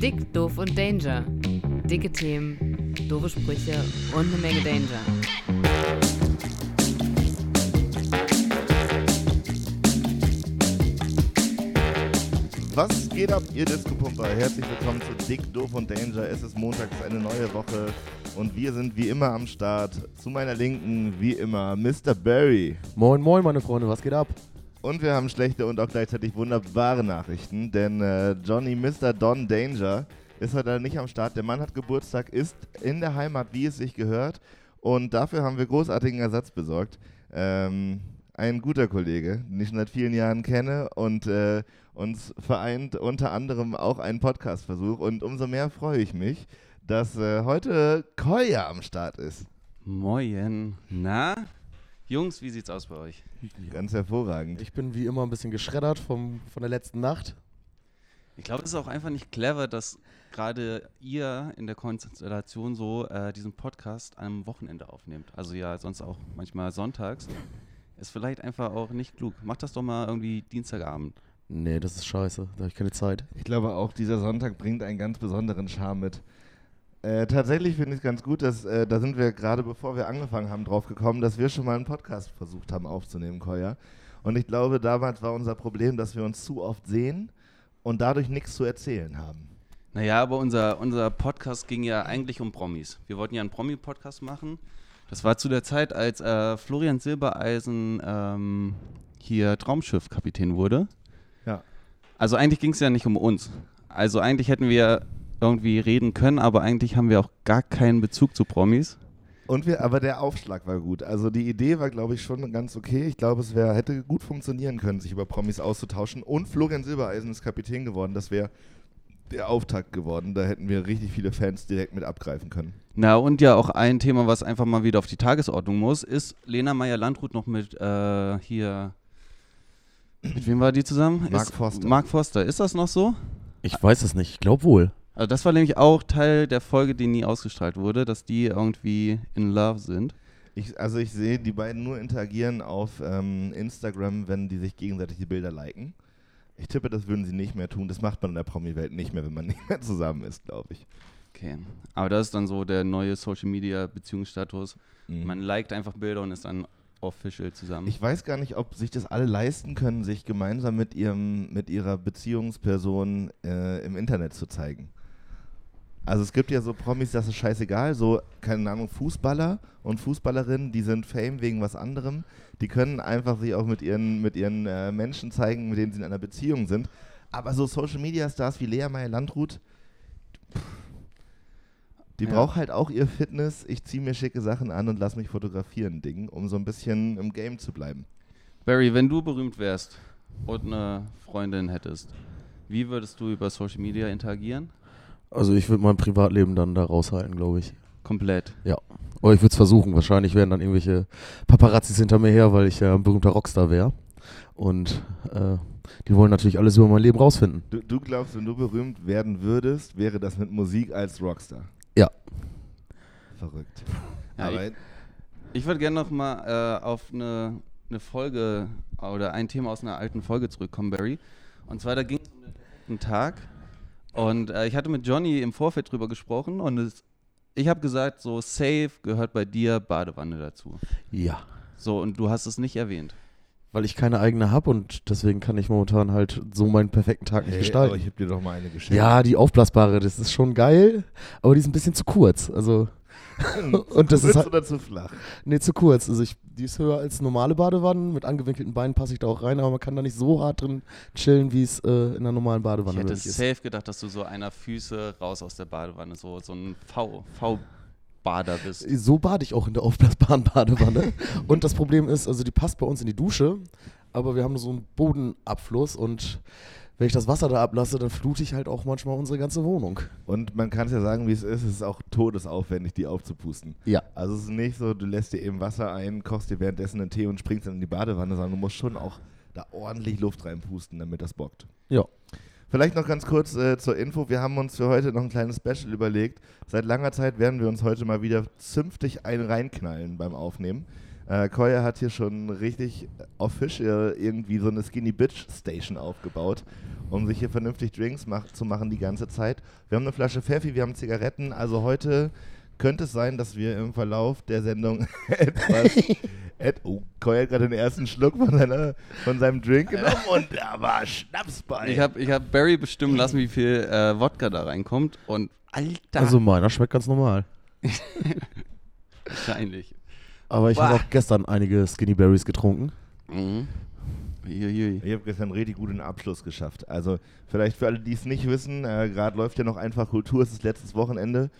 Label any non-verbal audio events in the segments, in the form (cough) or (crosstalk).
Dick, doof und Danger. Dicke Themen, doofe Sprüche und eine Menge Danger. Was geht ab, ihr Disco-Pumper? Herzlich willkommen zu Dick, Doof und Danger. Es ist montags eine neue Woche und wir sind wie immer am Start. Zu meiner Linken, wie immer, Mr. Barry. Moin, moin, meine Freunde, was geht ab? Und wir haben schlechte und auch gleichzeitig wunderbare Nachrichten, denn äh, Johnny Mr. Don Danger ist heute nicht am Start. Der Mann hat Geburtstag, ist in der Heimat, wie es sich gehört. Und dafür haben wir großartigen Ersatz besorgt. Ähm, ein guter Kollege, den ich schon seit vielen Jahren kenne und äh, uns vereint unter anderem auch einen Podcast-Versuch. Und umso mehr freue ich mich, dass äh, heute Koya am Start ist. Moin. Na? Jungs, wie sieht's aus bei euch? Ganz hervorragend. Ich bin wie immer ein bisschen geschreddert vom, von der letzten Nacht. Ich glaube, es ist auch einfach nicht clever, dass gerade ihr in der Konstellation so äh, diesen Podcast am Wochenende aufnehmt. Also ja, sonst auch manchmal sonntags. Ist vielleicht einfach auch nicht klug. Macht das doch mal irgendwie Dienstagabend. Nee, das ist scheiße. Da habe ich keine Zeit. Ich glaube auch, dieser Sonntag bringt einen ganz besonderen Charme mit. Äh, tatsächlich finde ich es ganz gut, dass äh, da sind wir gerade bevor wir angefangen haben drauf gekommen, dass wir schon mal einen Podcast versucht haben aufzunehmen, Koya. Und ich glaube, damals war unser Problem, dass wir uns zu oft sehen und dadurch nichts zu erzählen haben. Naja, aber unser, unser Podcast ging ja eigentlich um Promis. Wir wollten ja einen Promi-Podcast machen. Das war zu der Zeit, als äh, Florian Silbereisen ähm, hier Traumschiff-Kapitän wurde. Ja. Also eigentlich ging es ja nicht um uns. Also eigentlich hätten wir irgendwie reden können, aber eigentlich haben wir auch gar keinen Bezug zu Promis. Und wir, aber der Aufschlag war gut. Also die Idee war, glaube ich, schon ganz okay. Ich glaube, es wär, hätte gut funktionieren können, sich über Promis auszutauschen. Und Florian Silbereisen ist Kapitän geworden. Das wäre der Auftakt geworden. Da hätten wir richtig viele Fans direkt mit abgreifen können. Na, und ja auch ein Thema, was einfach mal wieder auf die Tagesordnung muss, ist Lena Meyer-Landrut noch mit äh, hier. Mit wem war die zusammen? Mark ist, Forster. Mark Forster. Ist das noch so? Ich weiß es nicht. Ich glaube wohl. Also das war nämlich auch Teil der Folge, die nie ausgestrahlt wurde, dass die irgendwie in Love sind. Ich, also ich sehe die beiden nur interagieren auf ähm, Instagram, wenn die sich gegenseitig die Bilder liken. Ich tippe, das würden sie nicht mehr tun. Das macht man in der Promi-Welt nicht mehr, wenn man (laughs) nicht mehr zusammen ist, glaube ich. Okay. Aber das ist dann so der neue Social Media Beziehungsstatus. Mhm. Man liked einfach Bilder und ist dann official zusammen. Ich weiß gar nicht, ob sich das alle leisten können, sich gemeinsam mit ihrem, mit ihrer Beziehungsperson äh, im Internet zu zeigen. Also es gibt ja so Promis, das ist scheißegal, so, keine Ahnung, Fußballer und Fußballerinnen, die sind Fame wegen was anderem. Die können einfach sich auch mit ihren, mit ihren äh, Menschen zeigen, mit denen sie in einer Beziehung sind. Aber so Social Media Stars wie Lea Meyer-Landrut, pff, die Ja. braucht halt auch ihr Fitness, ich ziehe mir schicke Sachen an und lass mich fotografieren, Ding, um so ein bisschen im Game zu bleiben. Barry, wenn du berühmt wärst und eine Freundin hättest, wie würdest du über Social Media interagieren? Also ich würde mein Privatleben dann da raushalten, glaube ich. Komplett. Oder ich würde es versuchen. Wahrscheinlich wären dann irgendwelche Paparazzis hinter mir her, weil ich ja ein berühmter Rockstar wäre. Und äh, die wollen natürlich alles über mein Leben rausfinden. Du, du glaubst, wenn du berühmt werden würdest, wäre das mit Musik als Rockstar? Ja. Verrückt. Ja, Aber ich ich würde gerne noch mal äh, auf eine, eine Folge oder ein Thema aus einer alten Folge zurückkommen, Barry. Und zwar, da ging es um den Tag. Und äh, ich hatte mit Johnny im Vorfeld drüber gesprochen und es, ich habe gesagt, so safe gehört bei dir Badewanne dazu. Ja. So, und du hast es nicht erwähnt. Weil ich keine eigene habe und deswegen kann ich momentan halt so meinen perfekten Tag nicht hey, gestalten. aber ich habe dir doch mal eine geschenkt. Ja, die aufblasbare, das ist schon geil, aber die ist ein bisschen zu kurz. Also, (laughs) und das zu ist kurz halt, oder zu flach? nee, zu kurz. Also, ich, die ist höher als normale Badewannen. Mit angewinkelten Beinen passe ich da auch rein, aber man kann da nicht so hart drin chillen, wie es äh, in einer normalen Ich Badewanne hätte möglich ist. safe gedacht, dass du so einer Füße raus aus der Badewanne, so, so ein V, V-Bader bist. So bade ich auch in der aufblasbaren Badewanne. (laughs) und das Problem ist, also die passt bei uns in die Dusche, aber wir haben so einen Bodenabfluss und wenn ich das Wasser da ablasse, dann flute ich halt auch manchmal unsere ganze Wohnung. Und man kann es ja sagen, wie es ist, es ist auch todesaufwendig, die aufzupusten. Ja. Also es ist nicht so, du lässt dir eben Wasser ein, kochst dir währenddessen einen Tee und springst dann in die Badewanne, sondern du musst schon auch da ordentlich Luft reinpusten, damit das bockt. Ja. Vielleicht noch ganz kurz äh, zur Info. Wir haben uns für heute noch ein kleines Special überlegt. Seit langer Zeit werden wir uns heute mal wieder zünftig ein reinknallen beim Aufnehmen. Äh, Koya hat hier schon richtig official irgendwie so eine Skinny Bitch Station aufgebaut, um sich hier vernünftig Drinks mach zu machen die ganze Zeit. Wir haben eine Flasche Pfeffi, wir haben Zigaretten. Also heute könnte es sein, dass wir im Verlauf der Sendung (laughs) etwas. (laughs) Et, oh, Koya hat gerade den ersten Schluck von, seiner, von seinem Drink genommen und da war Schnaps bei. Ich habe ich hab Barry bestimmen lassen, wie viel äh, Wodka da reinkommt. Und Alter, Also meiner schmeckt ganz normal. (laughs) wahrscheinlich. Aber ich habe auch gestern einige Skinny Berries getrunken. Mhm. Ich habe gestern richtig guten Abschluss geschafft. Also vielleicht für alle, die es nicht wissen, äh, gerade läuft ja noch einfach Kultur, es ist letztes Wochenende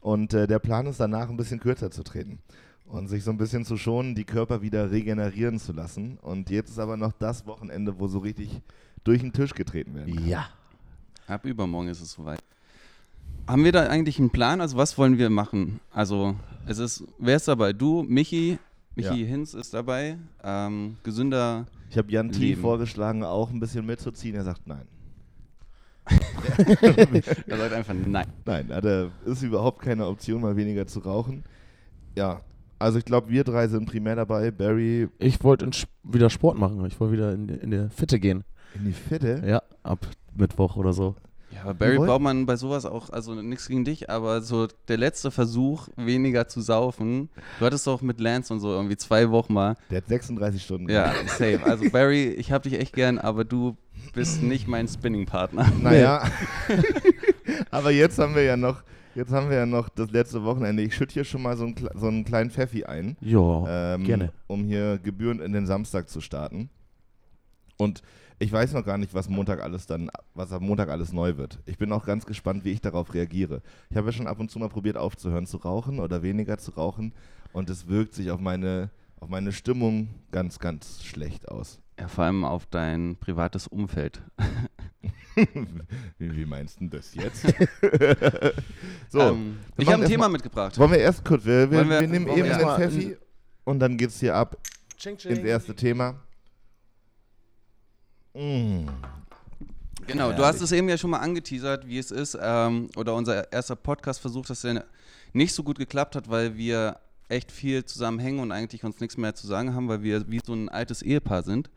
und äh, der Plan ist danach ein bisschen kürzer zu treten und sich so ein bisschen zu schonen, die Körper wieder regenerieren zu lassen. Und jetzt ist aber noch das Wochenende, wo so richtig durch den Tisch getreten werden. kann. Ja. Ab übermorgen ist es soweit. Haben wir da eigentlich einen Plan? Also was wollen wir machen? Also es ist, wer ist dabei? Du, Michi, Michi Ja. Hinz ist dabei. Ähm, gesünder. Ich habe Jan T. Vorgeschlagen, auch ein bisschen mitzuziehen. Er sagt nein. (laughs) Er sagt einfach nein. Nein, hat er, ist überhaupt keine Option, mal weniger zu rauchen. Ja, also ich glaube, wir drei sind primär dabei. Barry Ich wollte wieder Sport machen. Ich wollte wieder in, in der Fitte gehen. in die Fitte. Ja, ab Mittwoch oder so. Ja, aber Barry braucht man bei sowas auch, also nichts gegen dich, aber so der letzte Versuch, weniger zu saufen. Du hattest doch mit Lance und so irgendwie zwei Wochen mal. Der hat 36 Stunden. Ja, safe. Also (laughs) Barry, ich hab dich echt gern, aber du bist nicht mein Spinning-Partner. Naja. (laughs) (laughs) Aber jetzt haben wir ja noch, jetzt haben wir ja noch das letzte Wochenende. Ich schütte hier schon mal so einen, so einen kleinen Pfeffi ein, Ja, ähm, gerne. um hier gebührend in den Samstag zu starten. Und ich weiß noch gar nicht, was Montag alles dann, was am Montag alles neu wird. Ich bin auch ganz gespannt, wie ich darauf reagiere. Ich habe ja schon ab und zu mal probiert aufzuhören zu rauchen oder weniger zu rauchen und es wirkt sich auf meine, auf meine Stimmung ganz, ganz schlecht aus. Ja, vor allem auf dein privates Umfeld. (laughs) wie, wie meinst du das jetzt? (laughs) so, ähm, ich habe ein Thema mal- mitgebracht. wollen wir erst kurz, wir, wir, wir- wir nehmen eben den Pfeffi und dann geht's hier ab ins erste Thema. Mm. Genau, du Herrlich. hast es eben ja schon mal angeteasert, wie es ist. Ähm, oder unser erster Podcast-Versuch, dass der nicht so gut geklappt hat, weil wir echt viel zusammenhängen und eigentlich uns nichts mehr zu sagen haben, weil wir wie so ein altes Ehepaar sind.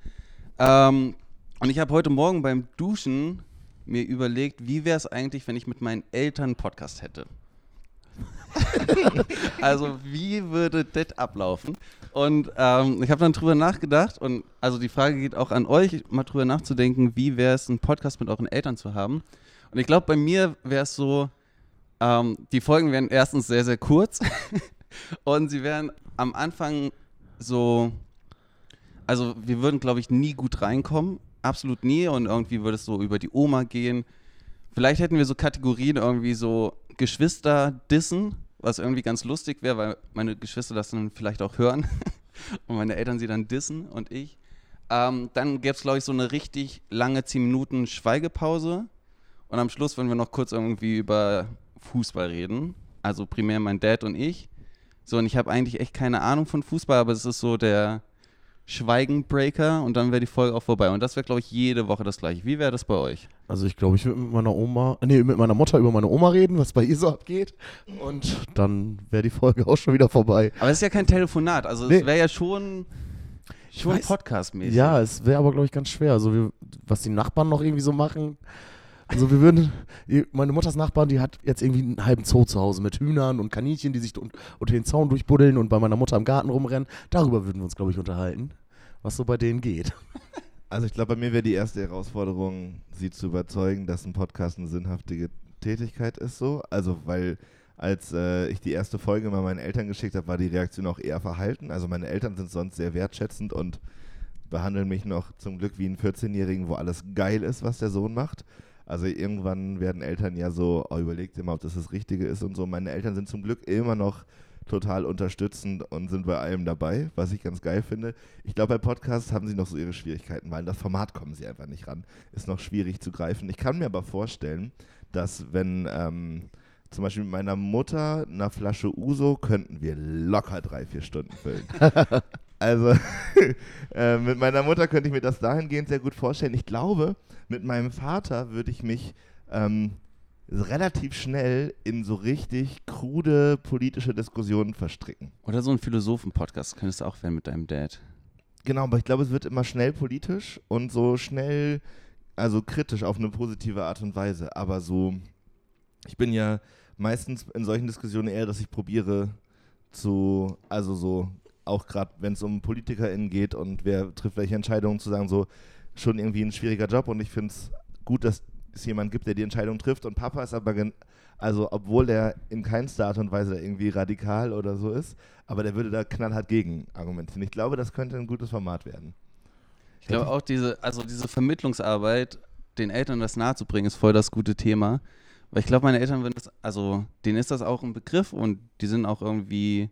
Ähm, und ich habe heute Morgen beim Duschen mir überlegt, wie wäre es eigentlich, wenn ich mit meinen Eltern Podcast hätte. (laughs) also wie würde das ablaufen? Und ähm, ich habe dann drüber nachgedacht und also die Frage geht auch an euch, mal drüber nachzudenken, wie wäre es, einen Podcast mit euren Eltern zu haben. Und ich glaube, bei mir wäre es so, ähm, die Folgen wären erstens sehr, sehr kurz (laughs) und sie wären am Anfang so, also wir würden, glaube ich, nie gut reinkommen, absolut nie und irgendwie würde es so über die Oma gehen. Vielleicht hätten wir so Kategorien irgendwie so Geschwister dissen, was irgendwie ganz lustig wäre, weil meine Geschwister das dann vielleicht auch hören (laughs) und meine Eltern sie dann dissen und ich. Ähm, dann gäbe es, glaube ich, so eine richtig lange 10 Minuten Schweigepause und am Schluss würden wir noch kurz irgendwie über Fußball reden. Also primär mein Dad und ich. So, und ich habe eigentlich echt keine Ahnung von Fußball, aber es ist so der Schweigenbreaker und dann wäre die Folge auch vorbei. Und das wäre, glaube ich, jede Woche das gleiche. Wie wäre das bei euch? Also ich glaube, ich würde mit meiner Oma, nee, mit meiner Mutter über meine Oma reden, was bei ihr so abgeht. Und dann wäre die Folge auch schon wieder vorbei. Aber es ist ja kein Telefonat, also Nee. es wäre ja schon, schon. Podcast-mäßig. Ja, es wäre aber, glaube ich, ganz schwer. Also wir, was die Nachbarn noch irgendwie so machen. Also wir würden, meine Mutters Nachbarn, die hat jetzt irgendwie einen halben Zoo zu Hause mit Hühnern und Kaninchen, die sich un- unter den Zaun durchbuddeln und bei meiner Mutter im Garten rumrennen. Darüber würden wir uns, glaube ich, unterhalten, was so bei denen geht. (laughs) Also ich glaube, bei mir wäre die erste Herausforderung, sie zu überzeugen, dass ein Podcast eine sinnhaftige Tätigkeit ist so. Also weil als äh, ich die erste Folge mal meinen Eltern geschickt habe, war die Reaktion auch eher verhalten. Also meine Eltern sind sonst sehr wertschätzend und behandeln mich noch zum Glück wie einen 14-Jährigen, wo alles geil ist, was der Sohn macht. Also irgendwann werden Eltern ja so, oh, überlegt immer, ob das das Richtige ist und so. Meine Eltern sind zum Glück immer noch total unterstützend und sind bei allem dabei, was ich ganz geil finde. Ich glaube, bei Podcasts haben sie noch so ihre Schwierigkeiten, weil in das Format kommen sie einfach nicht ran. Ist noch schwierig zu greifen. Ich kann mir aber vorstellen, dass wenn ähm, zum Beispiel mit meiner Mutter einer Flasche Uso könnten wir locker drei, vier Stunden füllen. (laughs) also (laughs) äh, mit meiner Mutter könnte ich mir das dahingehend sehr gut vorstellen. Ich glaube, mit meinem Vater würde ich mich ähm, relativ schnell in so richtig krude politische Diskussionen verstricken. Oder so ein Philosophen-Podcast könntest du auch werden mit deinem Dad. Genau, aber ich glaube, es wird immer schnell politisch und so schnell, also kritisch auf eine positive Art und Weise. Aber so, ich bin ja meistens in solchen Diskussionen eher, dass ich probiere zu, also so, auch gerade wenn es um PolitikerInnen geht und wer trifft welche Entscheidungen, zu sagen, so, schon irgendwie ein schwieriger Job und ich finde es gut, dass es jemand gibt, der die Entscheidung trifft. Und Papa ist aber, gen- also obwohl er in keinster Art und Weise irgendwie radikal oder so ist, aber der würde da knallhart gegen argumentieren. Ich glaube, das könnte ein gutes Format werden. Ich glaube auch diese, also diese Vermittlungsarbeit, den Eltern das nahezubringen, ist voll das gute Thema. Weil ich glaube, meine Eltern würden das, also denen ist das auch ein Begriff und die sind auch irgendwie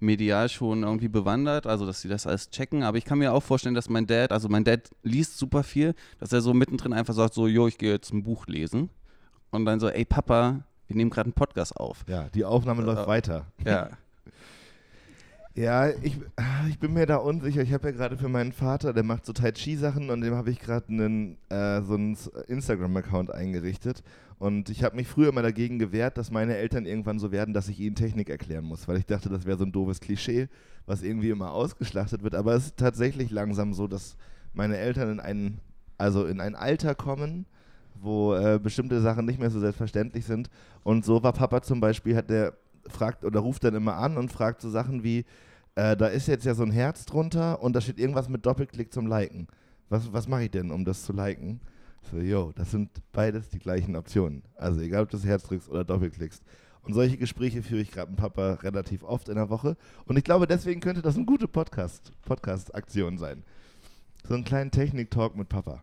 medial schon irgendwie bewandert, also dass sie das alles checken. Aber ich kann mir auch vorstellen, dass mein Dad, also mein Dad liest super viel, dass er so mittendrin einfach sagt, so, jo, ich gehe jetzt ein Buch lesen. Und dann so, ey Papa, wir nehmen gerade einen Podcast auf. Ja, die Aufnahme läuft Äh, weiter. Ja. (laughs) Ja, ich, ich bin mir da unsicher. Ich habe ja gerade für meinen Vater, der macht so Tai Chi Sachen und dem habe ich gerade einen äh, so einen Instagram-Account eingerichtet. Und ich habe mich früher immer dagegen gewehrt, dass meine Eltern irgendwann so werden, dass ich ihnen Technik erklären muss, weil ich dachte, das wäre so ein doofes Klischee, was irgendwie immer ausgeschlachtet wird. Aber es ist tatsächlich langsam so, dass meine Eltern in ein, also in ein Alter kommen, wo äh, bestimmte Sachen nicht mehr so selbstverständlich sind. Und so war Papa zum Beispiel, hat der fragt oder ruft dann immer an und fragt so Sachen wie, äh, da ist jetzt ja so ein Herz drunter und da steht irgendwas mit Doppelklick zum Liken. Was, was mache ich denn, um das zu liken? So, yo, das sind beides die gleichen Optionen. Also egal, ob du das Herz drückst oder doppelklickst. Und solche Gespräche führe ich gerade mit Papa relativ oft in der Woche. Und ich glaube, deswegen könnte das eine gute Podcast, Podcast-Aktion sein. So einen kleinen Technik-Talk mit Papa.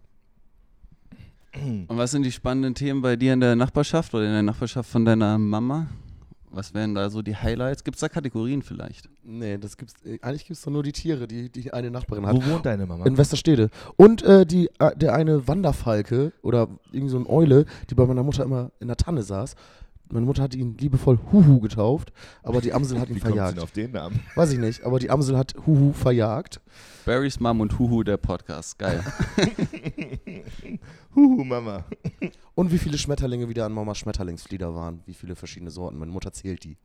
Und was sind die spannenden Themen bei dir in der Nachbarschaft oder in der Nachbarschaft von deiner Mama? Was wären da so die Highlights? Gibt es da Kategorien vielleicht? Nee, das gibt's, äh, eigentlich gibt es doch nur die Tiere, die, die eine Nachbarin hat. Wo wohnt deine Mama? In Westerstede. Und äh, die, äh, der eine Wanderfalke oder irgendwie so eine Eule, die bei meiner Mutter immer in der Tanne saß. Meine Mutter hat ihn liebevoll Huhu getauft, aber die Amsel hat (laughs) ihn Wie kommt sie verjagt. denn auf den Namen? Weiß ich nicht, aber die Amsel hat Huhu verjagt. Barry's Mom und Huhu, der Podcast. Geil. (laughs) Huhu, Mama. Und wie viele Schmetterlinge wieder an Mamas Schmetterlingsflieder waren. Wie viele verschiedene Sorten. Meine Mutter zählt die.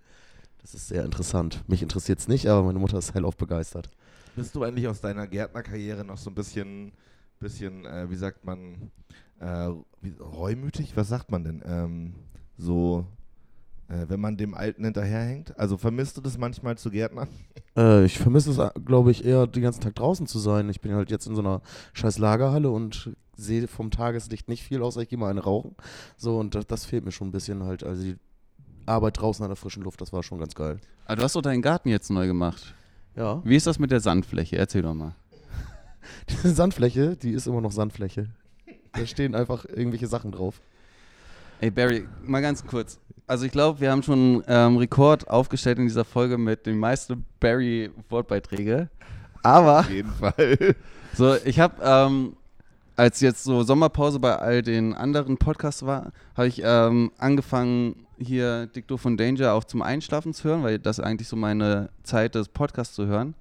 Das ist sehr interessant. Mich interessiert es nicht, aber meine Mutter ist hellauf begeistert. Bist du eigentlich aus deiner Gärtnerkarriere noch so ein bisschen, bisschen äh, wie sagt man, äh, wie, reumütig? Was sagt man denn? Ähm, so, äh, wenn man dem Alten hinterherhängt? Also vermisst du das manchmal zu Gärtnern? (laughs) Äh, ich vermisse es, glaube ich, eher den ganzen Tag draußen zu sein. Ich bin halt jetzt in so einer scheiß Lagerhalle und sehe vom Tageslicht nicht viel, außer ich gehe mal eine rauchen. So, und das, das fehlt mir schon ein bisschen halt. Also die Arbeit draußen an der frischen Luft, das war schon ganz geil. Aber du hast doch deinen Garten jetzt neu gemacht. Ja. Wie ist das mit der Sandfläche? Erzähl doch mal. (laughs) Die Sandfläche, die ist immer noch Sandfläche. Da stehen einfach irgendwelche Sachen drauf. Ey Barry, mal ganz kurz. Also ich glaube, wir haben schon ähm, Rekord aufgestellt in dieser Folge mit den meisten Barry-Wortbeiträge. Aber Auf jeden Fall. (laughs) So, ich habe, ähm, als jetzt so Sommerpause bei all den anderen Podcasts war, habe ich ähm, angefangen, hier Dicto von Danger auch zum Einschlafen zu hören, weil das eigentlich so meine Zeit des Podcasts zu hören.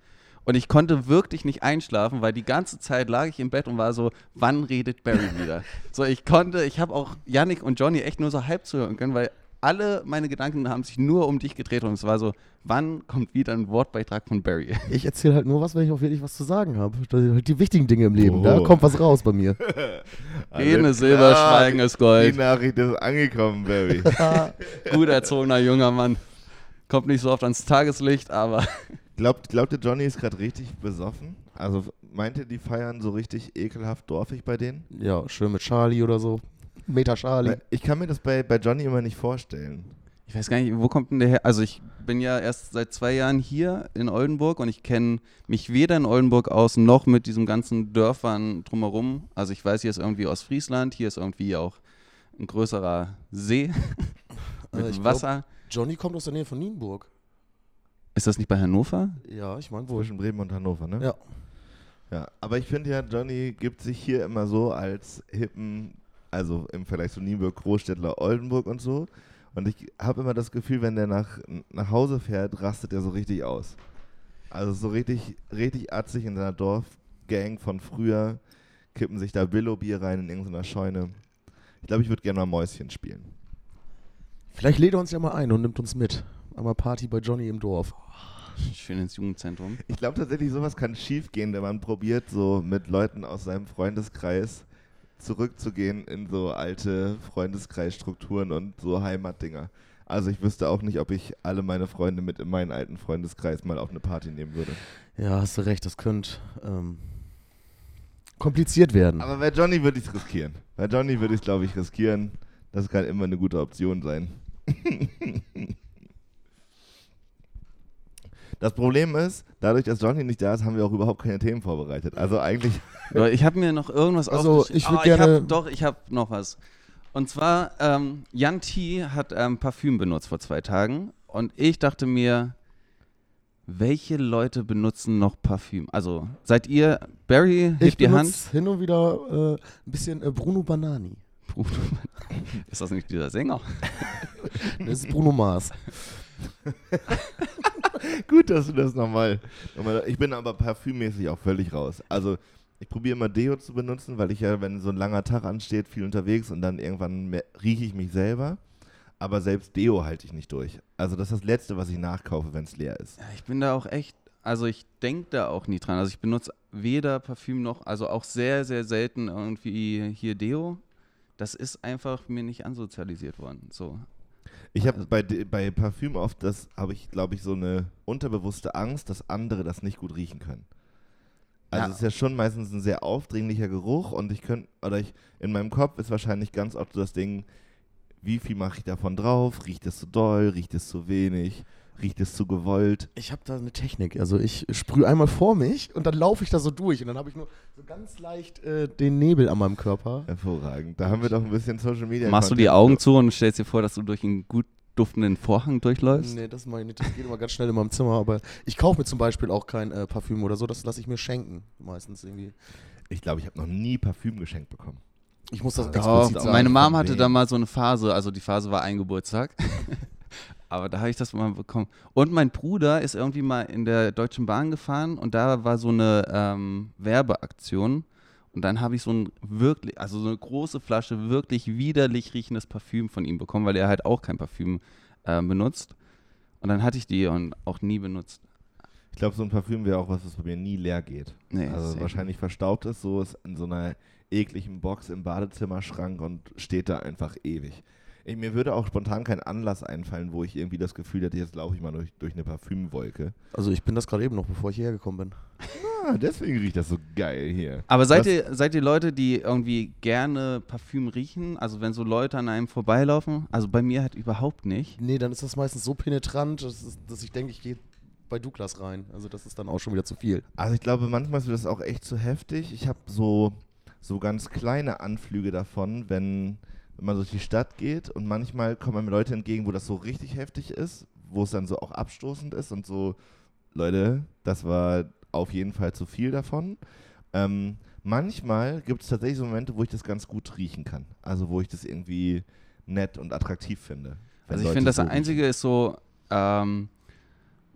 Und ich konnte wirklich nicht einschlafen, weil die ganze Zeit lag ich im Bett und war so, wann redet Barry wieder? so, ich konnte, ich habe auch Yannick und Johnny echt nur so halb zuhören können, weil alle meine Gedanken haben sich nur um dich gedreht und es war so, wann kommt wieder ein Wortbeitrag von Barry? Ich erzähle halt nur was, wenn ich auch wirklich was zu sagen habe. Das sind halt die wichtigen Dinge im Leben. Da Oh. kommt was raus bei mir. (laughs) Rene Alles Silber. Schweigen ist Die Gold. Nachricht ist angekommen, Barry. Gut erzogener junger Mann. Kommt nicht so oft ans Tageslicht, aber Glaubt, glaubt ihr, Johnny ist gerade richtig besoffen? Also meint ihr, die feiern so richtig ekelhaft dorfig bei denen? Ja, schön mit Charlie oder so. Meter Charlie. Ich kann mir das bei, bei Johnny immer nicht vorstellen. ich weiß gar nicht, wo kommt denn der her? Also ich bin ja erst seit zwei Jahren hier in Oldenburg und ich kenne mich weder in Oldenburg aus noch mit diesen ganzen Dörfern drumherum. Also ich weiß, hier ist irgendwie Ostfriesland, hier ist irgendwie auch ein größerer See (laughs) mit Äh, ich glaub, Wasser. Johnny kommt aus der Nähe von Nienburg. Ist das nicht bei Hannover? Ja, ich meine wohl. Zwischen Bremen und Hannover, ne? Ja. Ja, aber ich finde ja, Johnny gibt sich hier immer so als hippen, also im Vergleich zu Nienburg, Großstädtler, Oldenburg und so. Und ich habe immer das Gefühl, wenn der nach, nach Hause fährt, rastet er so richtig aus. Also so richtig, richtig atzig in seiner Dorfgang von früher, kippen sich da Billo-Bier rein in irgendeiner Scheune. Ich glaube, ich würde gerne mal Mäuschen spielen. Vielleicht lädt er uns ja mal ein und nimmt uns mit. Einmal Party bei Johnny im Dorf. Schön ins Jugendzentrum. Ich glaube tatsächlich, sowas kann schief gehen, wenn man probiert, so mit Leuten aus seinem Freundeskreis zurückzugehen in so alte Freundeskreisstrukturen und so Heimatdinger. Also ich wüsste auch nicht, ob ich alle meine Freunde mit in meinen alten Freundeskreis mal auf eine Party nehmen würde. Ja, hast du recht, das könnte ähm, kompliziert werden. Aber bei Johnny würde ich es riskieren. Bei Johnny würde ich es, glaube ich, riskieren. Das kann immer eine gute Option sein. (laughs) Das Problem ist, dadurch, dass Johnny nicht da ist, haben wir auch überhaupt keine Themen vorbereitet. Also eigentlich. (laughs) Ich habe mir noch irgendwas Also, ich würd Ah, gerne- hab, doch, ich habe noch was. Und zwar, ähm, Jan T. hat ähm, Parfüm benutzt vor zwei Tagen. Und ich dachte mir, welche Leute benutzen noch Parfüm? Also, seid ihr, Barry, ich hebt die Hand. benutze hin und wieder äh, ein bisschen äh, Bruno Banani. Bruno, ist das nicht dieser Sänger? Das ist Bruno Mars. (laughs) Gut, dass du das nochmal. nochmal- Ich bin aber parfümmäßig auch völlig raus. Also, ich probiere immer Deo zu benutzen, weil ich ja, wenn so ein langer Tag ansteht, viel unterwegs und dann irgendwann rieche ich mich selber. Aber selbst Deo halte ich nicht durch. Also, das ist das Letzte, was ich nachkaufe, wenn es leer ist. Ja, ich bin da auch echt, also ich denke da auch nie dran. Also ich benutze weder Parfüm noch, also auch sehr, sehr selten irgendwie hier Deo. Das ist einfach mir nicht ansozialisiert worden. So. Ich habe Also- bei, bei Parfüm oft, das habe ich, glaube ich, so eine unterbewusste Angst, dass andere das nicht gut riechen können. Also Ja. es ist ja schon meistens ein sehr aufdringlicher Geruch und ich könnte, oder ich, in meinem Kopf ist wahrscheinlich ganz oft so das Ding, wie viel mache ich davon drauf? Riecht es zu doll? Riecht es zu wenig? Riecht es zu gewollt? Ich habe da eine Technik. Also ich sprühe einmal vor mich und dann laufe ich da so durch und dann habe ich nur so ganz leicht äh, den Nebel an meinem Körper. Hervorragend. Da haben wir doch ein bisschen Social Media. Machst du die Content. Augen zu und stellst dir vor, dass du durch einen gut duftenden Vorhang durchläufst? Nee, das mache ich nicht. Das geht immer ganz schnell in meinem Zimmer. Aber ich kaufe mir zum Beispiel auch kein äh, Parfüm oder so. Das lasse ich mir schenken. Meistens irgendwie. Ich glaube, ich habe noch nie Parfüm geschenkt bekommen. Ich muss das Doch, explizit sagen. meine Mom hatte da mal so eine Phase, also die Phase war ein Geburtstag. (laughs) Aber da habe ich das mal bekommen. Und mein Bruder ist irgendwie mal in der Deutschen Bahn gefahren und da war so eine ähm, Werbeaktion. Und dann habe ich so ein wirklich, also so eine große Flasche wirklich widerlich riechendes Parfüm von ihm bekommen, weil er halt auch kein Parfüm äh, benutzt. Und dann hatte ich die und auch nie benutzt. Ich glaube, so ein Parfüm wäre auch was, was bei mir nie leer geht. Nee, also wahrscheinlich verstaubt ist, so ist in so einer ekligen Box im Badezimmerschrank und steht da einfach ewig. Ich, mir würde auch spontan kein Anlass einfallen, wo ich irgendwie das Gefühl hätte, jetzt laufe ich mal durch, durch eine Parfümwolke. Also ich bin das gerade eben noch, bevor ich hierher gekommen bin. Ah, deswegen riecht das so geil hier. Aber seid Was- ihr, seid ihr Leute, die irgendwie gerne Parfüm riechen? Also wenn so Leute an einem vorbeilaufen? Also bei mir halt überhaupt nicht. Nee, dann ist das meistens so penetrant, dass, dass ich denke, ich gehe bei Douglas rein. Also das ist dann auch schon wieder zu viel. Also ich glaube, manchmal ist das auch echt zu heftig. Ich habe so, so ganz kleine Anflüge davon, wenn, wenn man durch die Stadt geht und manchmal kommen mir Leute entgegen, wo das so richtig heftig ist, wo es dann so auch abstoßend ist und so, Leute, das war auf jeden Fall zu viel davon. Ähm, manchmal gibt es tatsächlich so Momente, wo ich das ganz gut riechen kann. Also wo ich das irgendwie nett und attraktiv finde. Also ich finde, das so Einzige ist so ähm,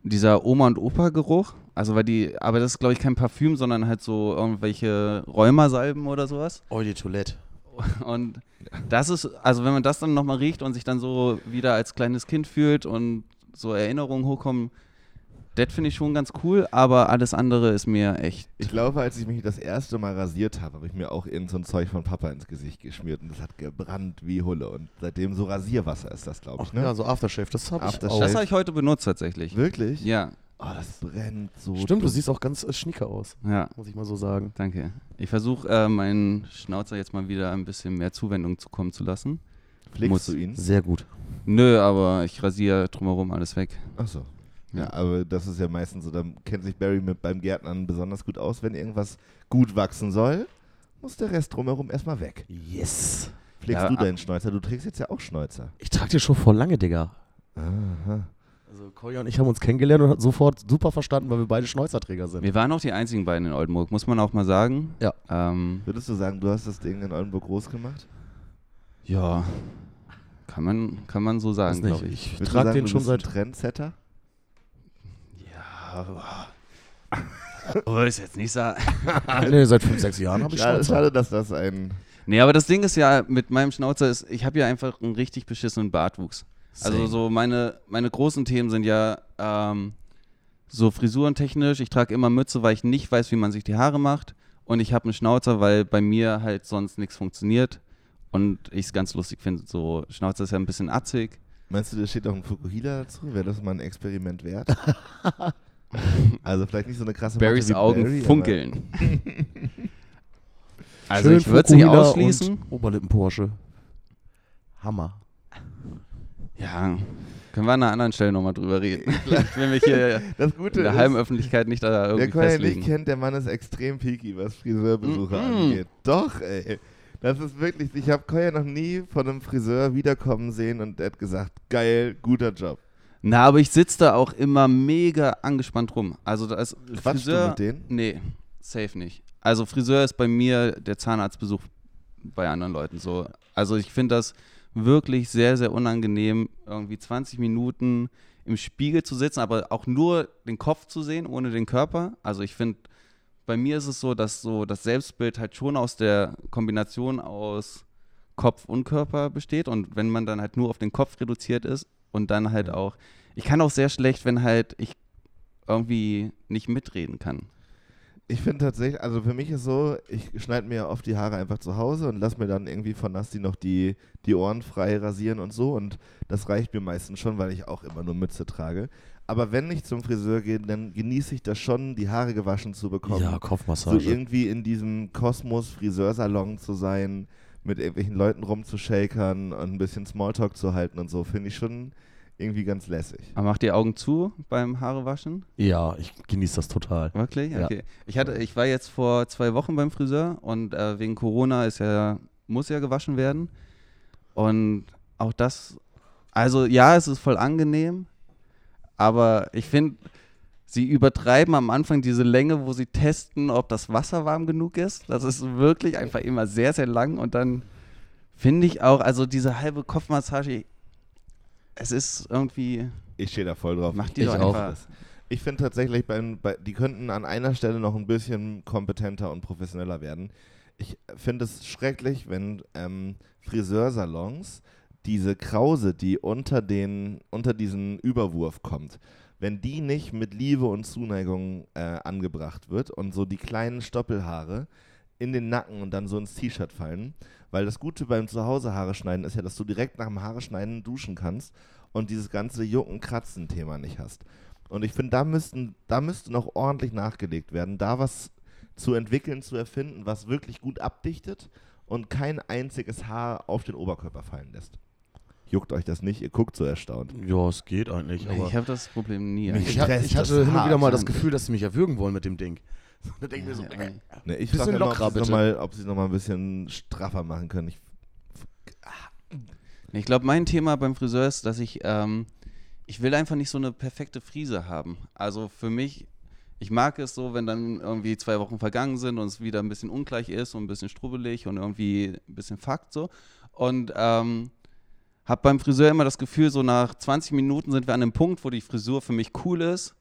dieser Oma- und Opa-Geruch. Also weil die, aber das ist glaube ich kein Parfüm, sondern halt so irgendwelche Rheumasalben oder sowas. Eau de Toilette. Und das ist, also wenn man das dann nochmal riecht und sich dann so wieder als kleines Kind fühlt und so Erinnerungen hochkommen, das finde ich schon ganz cool, aber alles andere ist mir echt. Ich glaube, als ich mich das erste Mal rasiert habe, habe ich mir auch irgend so ein Zeug von Papa ins Gesicht geschmiert und das hat gebrannt wie Hulle. Und seitdem so Rasierwasser ist das, glaube ich. Ach Ne? ja, so Aftershave, das habe ich auch. Das habe ich heute benutzt tatsächlich. Wirklich? Ja, Oh, das brennt so. Stimmt, du dumm. siehst auch ganz äh, schnieke aus, ja. muss ich mal so sagen. Danke. Ich versuche äh, meinen Schnauzer jetzt mal wieder ein bisschen mehr Zuwendung zukommen zu lassen. Pflegst muss- du ihn? Sehr gut. Nö, aber ich rasiere drumherum alles weg. Achso. Ja, Ja. aber das ist ja meistens so, da kennt sich Barry mit beim Gärtnern besonders gut aus. Wenn irgendwas gut wachsen soll, muss der Rest drumherum erstmal weg. Yes. Pflegst Ja, du deinen Schnäuzer? Du trägst jetzt ja auch Schnäuzer. Ich trage dir schon vor lange, Digga. Aha. Also Kolja und ich haben uns kennengelernt und hat sofort super verstanden, weil wir beide Schnäuzerträger sind. Wir waren auch die einzigen beiden in Oldenburg, muss man auch mal sagen. Ja. Ähm, Würdest du sagen, du hast das Ding in Oldenburg groß gemacht? ja. Kann man, kann man so sagen, glaube ich. ich Würdest du trage sagen, den du schon bist ein seit. Trendsetter? Ja. (laughs) Oh, ist jetzt nicht so. (laughs) nee, seit fünf, sechs Jahren habe ich Schade, Schnäuzer. schade, dass das ein. Nee, aber das Ding ist ja, mit meinem Schnauzer ist, ich habe ja einfach einen richtig beschissenen Bartwuchs. Also so meine, meine großen Themen sind ja ähm, so frisurentechnisch. Ich trage immer Mütze, weil ich nicht weiß, wie man sich die Haare macht. Und ich habe einen Schnauzer, weil bei mir halt sonst nichts funktioniert. Und ich es ganz lustig finde. So, Schnauzer ist ja ein bisschen atzig. Meinst du, da steht auch ein Fukuhila dazu? Wäre das mal ein Experiment wert? (laughs) also vielleicht nicht so eine krasse Barrys Matte wie Augen Barry, funkeln. (laughs) also Schön ich würde es nicht Fukuhila ausschließen. und Oberlippen-Porsche. Hammer. Ja, können wir an einer anderen Stelle nochmal drüber reden. (laughs) ich will mich hier Das Gute in der halben Öffentlichkeit nicht da irgendwie Koya festlegen. nicht kennt, der Mann ist extrem picky, was Friseurbesuche Mhm. angeht. Doch, ey. Das ist wirklich, ich habe Koya noch nie von einem Friseur wiederkommen sehen und der hat gesagt, geil, guter Job. Na, aber ich sitze da auch immer mega angespannt rum. Also da ist Quatschst du Friseur. mit denen? Nee, safe nicht. Also Friseur ist bei mir der Zahnarztbesuch bei anderen Leuten so. Also ich finde das wirklich sehr, sehr unangenehm, irgendwie 20 Minuten im Spiegel zu sitzen, aber auch nur den Kopf zu sehen, ohne den Körper. Also ich finde, bei mir ist es so, dass so das Selbstbild halt schon aus der Kombination aus Kopf und Körper besteht und wenn man dann halt nur auf den Kopf reduziert ist und dann halt auch, ich kann auch sehr schlecht, wenn halt ich irgendwie nicht mitreden kann. Ich finde tatsächlich, also für mich ist so, ich schneide mir oft die Haare einfach zu Hause und lasse mir dann irgendwie von Nasti noch die, die Ohren frei rasieren und so und das reicht mir meistens schon, weil ich auch immer nur Mütze trage. Aber wenn ich zum Friseur gehe, dann genieße ich das schon, die Haare gewaschen zu bekommen. Ja, so Kopfmassage. irgendwie in diesem Kosmos Friseursalon zu sein, mit irgendwelchen Leuten rumzushakern und ein bisschen Smalltalk zu halten und so, finde ich schon irgendwie ganz lässig. Aber macht ihr Augen zu beim Haarewaschen? ja, ich genieße das total. Wirklich? Ja. Okay. Ich, hatte, ich war jetzt vor zwei Wochen beim Friseur und äh, wegen Corona ist ja, muss ja gewaschen werden. Und auch das, also ja, es ist voll angenehm, aber ich finde, sie übertreiben am Anfang diese Länge, wo sie testen, ob das Wasser warm genug ist. Das ist wirklich einfach immer sehr, sehr lang und dann finde ich auch, also diese halbe Kopfmassage, es ist irgendwie, Ich stehe da voll drauf. macht die Ich doch auch. einfach. Ich finde tatsächlich, beim, bei, die könnten an einer Stelle noch ein bisschen kompetenter und professioneller werden. Ich finde es schrecklich, wenn ähm, Friseursalons diese Krause, die unter, den, unter diesen Überwurf kommt, wenn die nicht mit Liebe und Zuneigung äh, angebracht wird und so die kleinen Stoppelhaare in den Nacken und dann so ins T-Shirt fallen. Weil das Gute beim Zuhause Haare schneiden ist ja, dass du direkt nach dem Haare schneiden duschen kannst und dieses ganze Jucken-Kratzen-Thema nicht hast. Und ich finde, da, müssten, da müsste noch ordentlich nachgelegt werden, da was zu entwickeln, zu erfinden, was wirklich gut abdichtet und kein einziges Haar auf den Oberkörper fallen lässt. Juckt euch das nicht, ihr guckt so erstaunt. Ja, es geht eigentlich. Aber Ich habe das Problem nie. Ich, ich hatte und wieder mal das Gefühl, dass sie mich erwürgen wollen mit dem Ding. (laughs) Da denke ich mir so, Ja, ja. Ne, ich Bisschen frage immer, lockerer, ob sie es bitte. nochmal ob sie's noch mal ein bisschen straffer machen können. Ich, Ich glaube, mein Thema beim Friseur ist, dass ich, ähm, ich will einfach nicht so eine perfekte Frise haben. Also für mich, ich mag es so, wenn dann irgendwie zwei Wochen vergangen sind und es wieder ein bisschen ungleich ist und ein bisschen strubbelig und irgendwie ein bisschen Fakt so. Und ähm, habe beim Friseur immer das Gefühl, so nach 20 Minuten sind wir an einem Punkt, wo die Frisur für mich cool ist.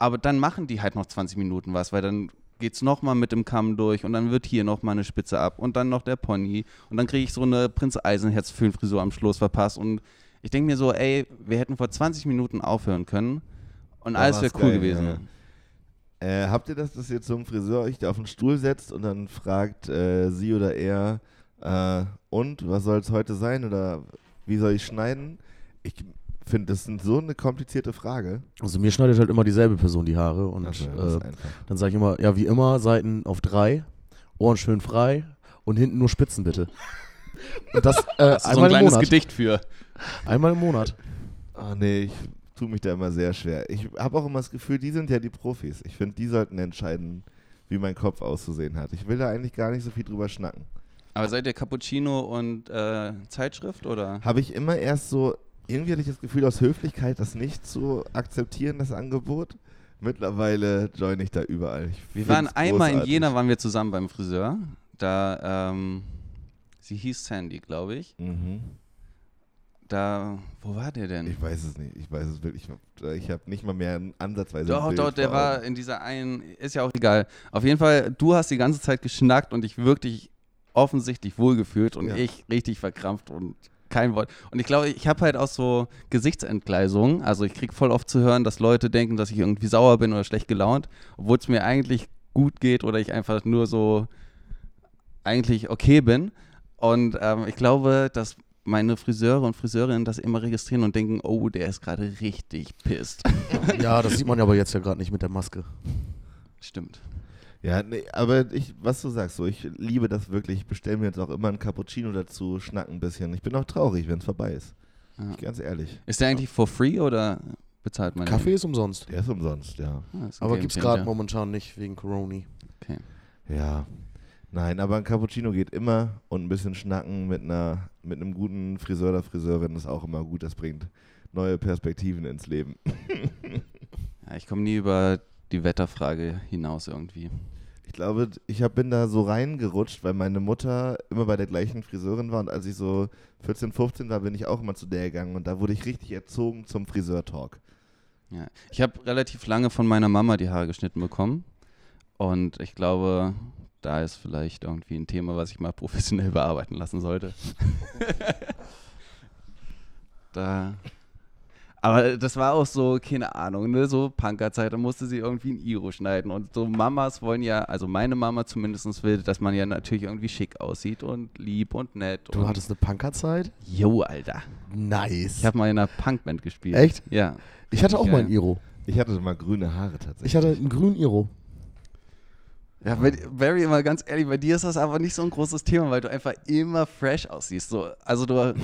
Aber dann machen die halt noch 20 Minuten was, weil dann geht es nochmal mit dem Kamm durch und dann wird hier nochmal eine Spitze ab und dann noch der Pony und dann kriege ich so eine Prinz Eisenherz Föhnfrisur am Schluss verpasst und ich denke mir so, ey, wir hätten vor 20 Minuten aufhören können und alles wäre cool geil, gewesen. ja. Äh, habt ihr das, dass ihr zum Friseur euch da auf den Stuhl setzt und dann fragt äh, sie oder er, äh, und, was soll es heute sein oder wie soll ich schneiden? Ich finde, das ist so eine komplizierte Frage. Also mir schneidet halt immer dieselbe Person die Haare und Also, das ist äh, dann sage ich immer, ja wie immer, Seiten auf drei, Ohren schön frei und hinten nur Spitzen bitte. (laughs) Und das äh, Hast du so ein einmal im kleines Monat. Gedicht für. Einmal im Monat. Oh nee, ich tue mich da immer sehr schwer. Ich habe auch immer das Gefühl, die sind ja die Profis. Ich finde, die sollten entscheiden, wie mein Kopf auszusehen hat. Ich will da eigentlich gar nicht so viel drüber schnacken. Aber seid ihr Cappuccino und äh, Zeitschrift oder? Habe ich immer erst so, irgendwie hatte ich das Gefühl, aus Höflichkeit das nicht zu akzeptieren, das Angebot. Mittlerweile join ich da überall. Ich Wir waren einmal in großartig. Jena, waren wir zusammen beim Friseur. Da, ähm, sie hieß Sandy, glaube ich. Mhm. Da, wo war der denn? Ich weiß es nicht. Ich weiß es wirklich. Ich habe nicht mal mehr ansatzweise. Doch, doch, der war Augen. in dieser einen, ist ja auch egal. Auf jeden Fall, du hast die ganze Zeit geschnackt und dich wirklich offensichtlich wohlgefühlt und Ja. ich richtig verkrampft und kein Wort. Und ich glaube, ich habe halt auch so Gesichtsentgleisungen. Also ich kriege voll oft zu hören, dass Leute denken, dass ich irgendwie sauer bin oder schlecht gelaunt, obwohl es mir eigentlich gut geht oder ich einfach nur so eigentlich okay bin. Und ähm, ich glaube, dass meine Friseure und Friseurinnen das immer registrieren und denken, oh, der ist gerade richtig pisst. Ja, das sieht man ja aber jetzt ja gerade nicht mit der Maske. Stimmt. Ja, nee, aber ich, was du sagst, so, ich liebe das wirklich. Ich bestelle mir jetzt auch immer einen Cappuccino dazu, schnack ein bisschen. Ich bin auch traurig, wenn es vorbei ist. Ja. Ganz ehrlich. Ist der eigentlich for free oder bezahlt man Kaffee ist umsonst. Der ist umsonst, ja. den? Ah, ist Aber gibt's Changer. gerade momentan nicht wegen Corona. Okay. Ja. Nein, aber ein Cappuccino geht immer und ein bisschen schnacken mit einer mit einem guten Friseur oder Friseurin ist auch immer gut. Das bringt neue Perspektiven ins Leben. (laughs) Ja, ich komme nie über die Wetterfrage hinaus irgendwie. Ich glaube, ich hab, bin da so reingerutscht, weil meine Mutter immer bei der gleichen Friseurin war und als ich so 14, 15 war, bin ich auch immer zu der gegangen und da wurde ich richtig erzogen zum Friseur-Talk. Ja. Ich habe relativ lange von meiner Mama die Haare geschnitten bekommen. Und ich glaube, da ist vielleicht irgendwie ein Thema, was ich mal (laughs) professionell bearbeiten lassen sollte. (laughs) da. Aber das war auch so, keine Ahnung, ne, so Punkerzeit, da musste sie irgendwie ein Iro schneiden. Und so Mamas wollen ja, also meine Mama zumindest will, dass man ja natürlich irgendwie schick aussieht und lieb und nett. Du und hattest eine Punkerzeit? Jo, Alter. Nice. Ich habe mal in einer Punkband gespielt. Echt? Ja. Ich hatte auch Geil. mal ein Iro. Ich hatte mal grüne Haare tatsächlich. Ich hatte einen grünen Iro. Ja, bei, Barry, mal ganz ehrlich, bei dir ist das aber nicht so ein großes Thema, weil du einfach immer fresh aussiehst. So, also du,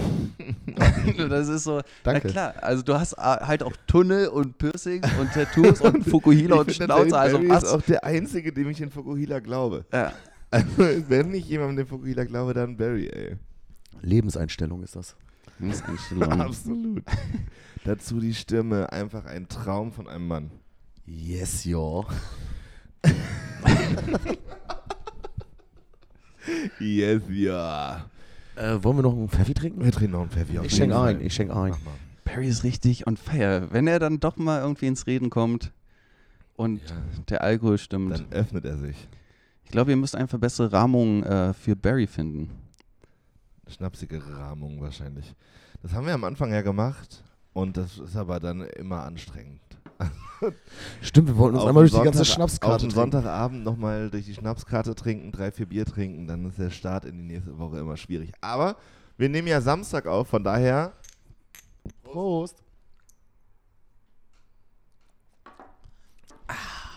(laughs) das ist so, Danke. na klar, also du hast a- halt auch Tunnel und Piercings und Tattoos und (laughs) Fukuhila und Schnauze, also Barry was? ist auch der Einzige, dem ich in Fukuhila glaube. Ja. Also, wenn ich jemandem den Fukuhila glaube, dann Barry, ey. Lebenseinstellung ist das. Lebenseinstellung. (laughs) Absolut. Dazu die Stimme, einfach ein Traum von einem Mann. Yes, yo. (laughs) Yes, ja. Äh, wollen wir noch einen Pfeffi trinken? Wir trinken noch einen Pfeffi. auf Ich schenke ein, ich schenke ein. Barry ist richtig on fire. Wenn er dann doch mal irgendwie ins Reden kommt und Ja, der Alkohol stimmt. dann öffnet er sich. Ich glaube, ihr müsst einfach bessere Rahmungen äh, für Barry finden. Schnapsige Rahmung wahrscheinlich. Das haben wir am Anfang ja gemacht und das ist aber dann immer anstrengend. (laughs) Stimmt, wir wollten uns Auf einmal durch den die ganze Sonntag- Schnapskarte Auf trinken. Sonntagabend nochmal durch die Schnapskarte trinken, drei, vier Bier trinken, dann ist der Start in die nächste Woche immer schwierig. Aber wir nehmen ja Samstag auf, von daher Prost.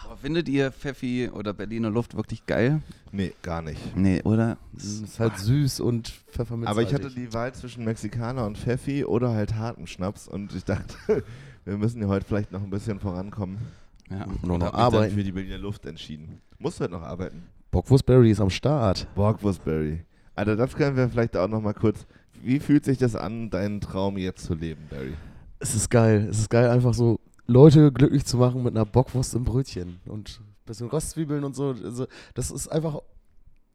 Aber findet ihr Pfeffi oder Berliner Luft wirklich geil? Nee, gar nicht. Nee, oder? Das ist halt süß und Pfefferminz. Aber ich hatte die Wahl zwischen Mexikaner und Pfeffi oder halt harten Schnaps und ich dachte, wir müssen ja heute vielleicht noch ein bisschen vorankommen. Ja. Und Und noch arbeiten. für die Berliner Luft entschieden. Musst du heute noch arbeiten? Bockwurstberry ist am Start. Borgwurstberry. Alter, das können wir vielleicht auch noch mal kurz. Wie fühlt sich das an, deinen Traum jetzt zu leben, Barry? Es ist geil. Es ist geil, einfach so Leute glücklich zu machen mit einer Bockwurst im Brötchen und ein bisschen Röstzwiebeln und so. Also, das ist einfach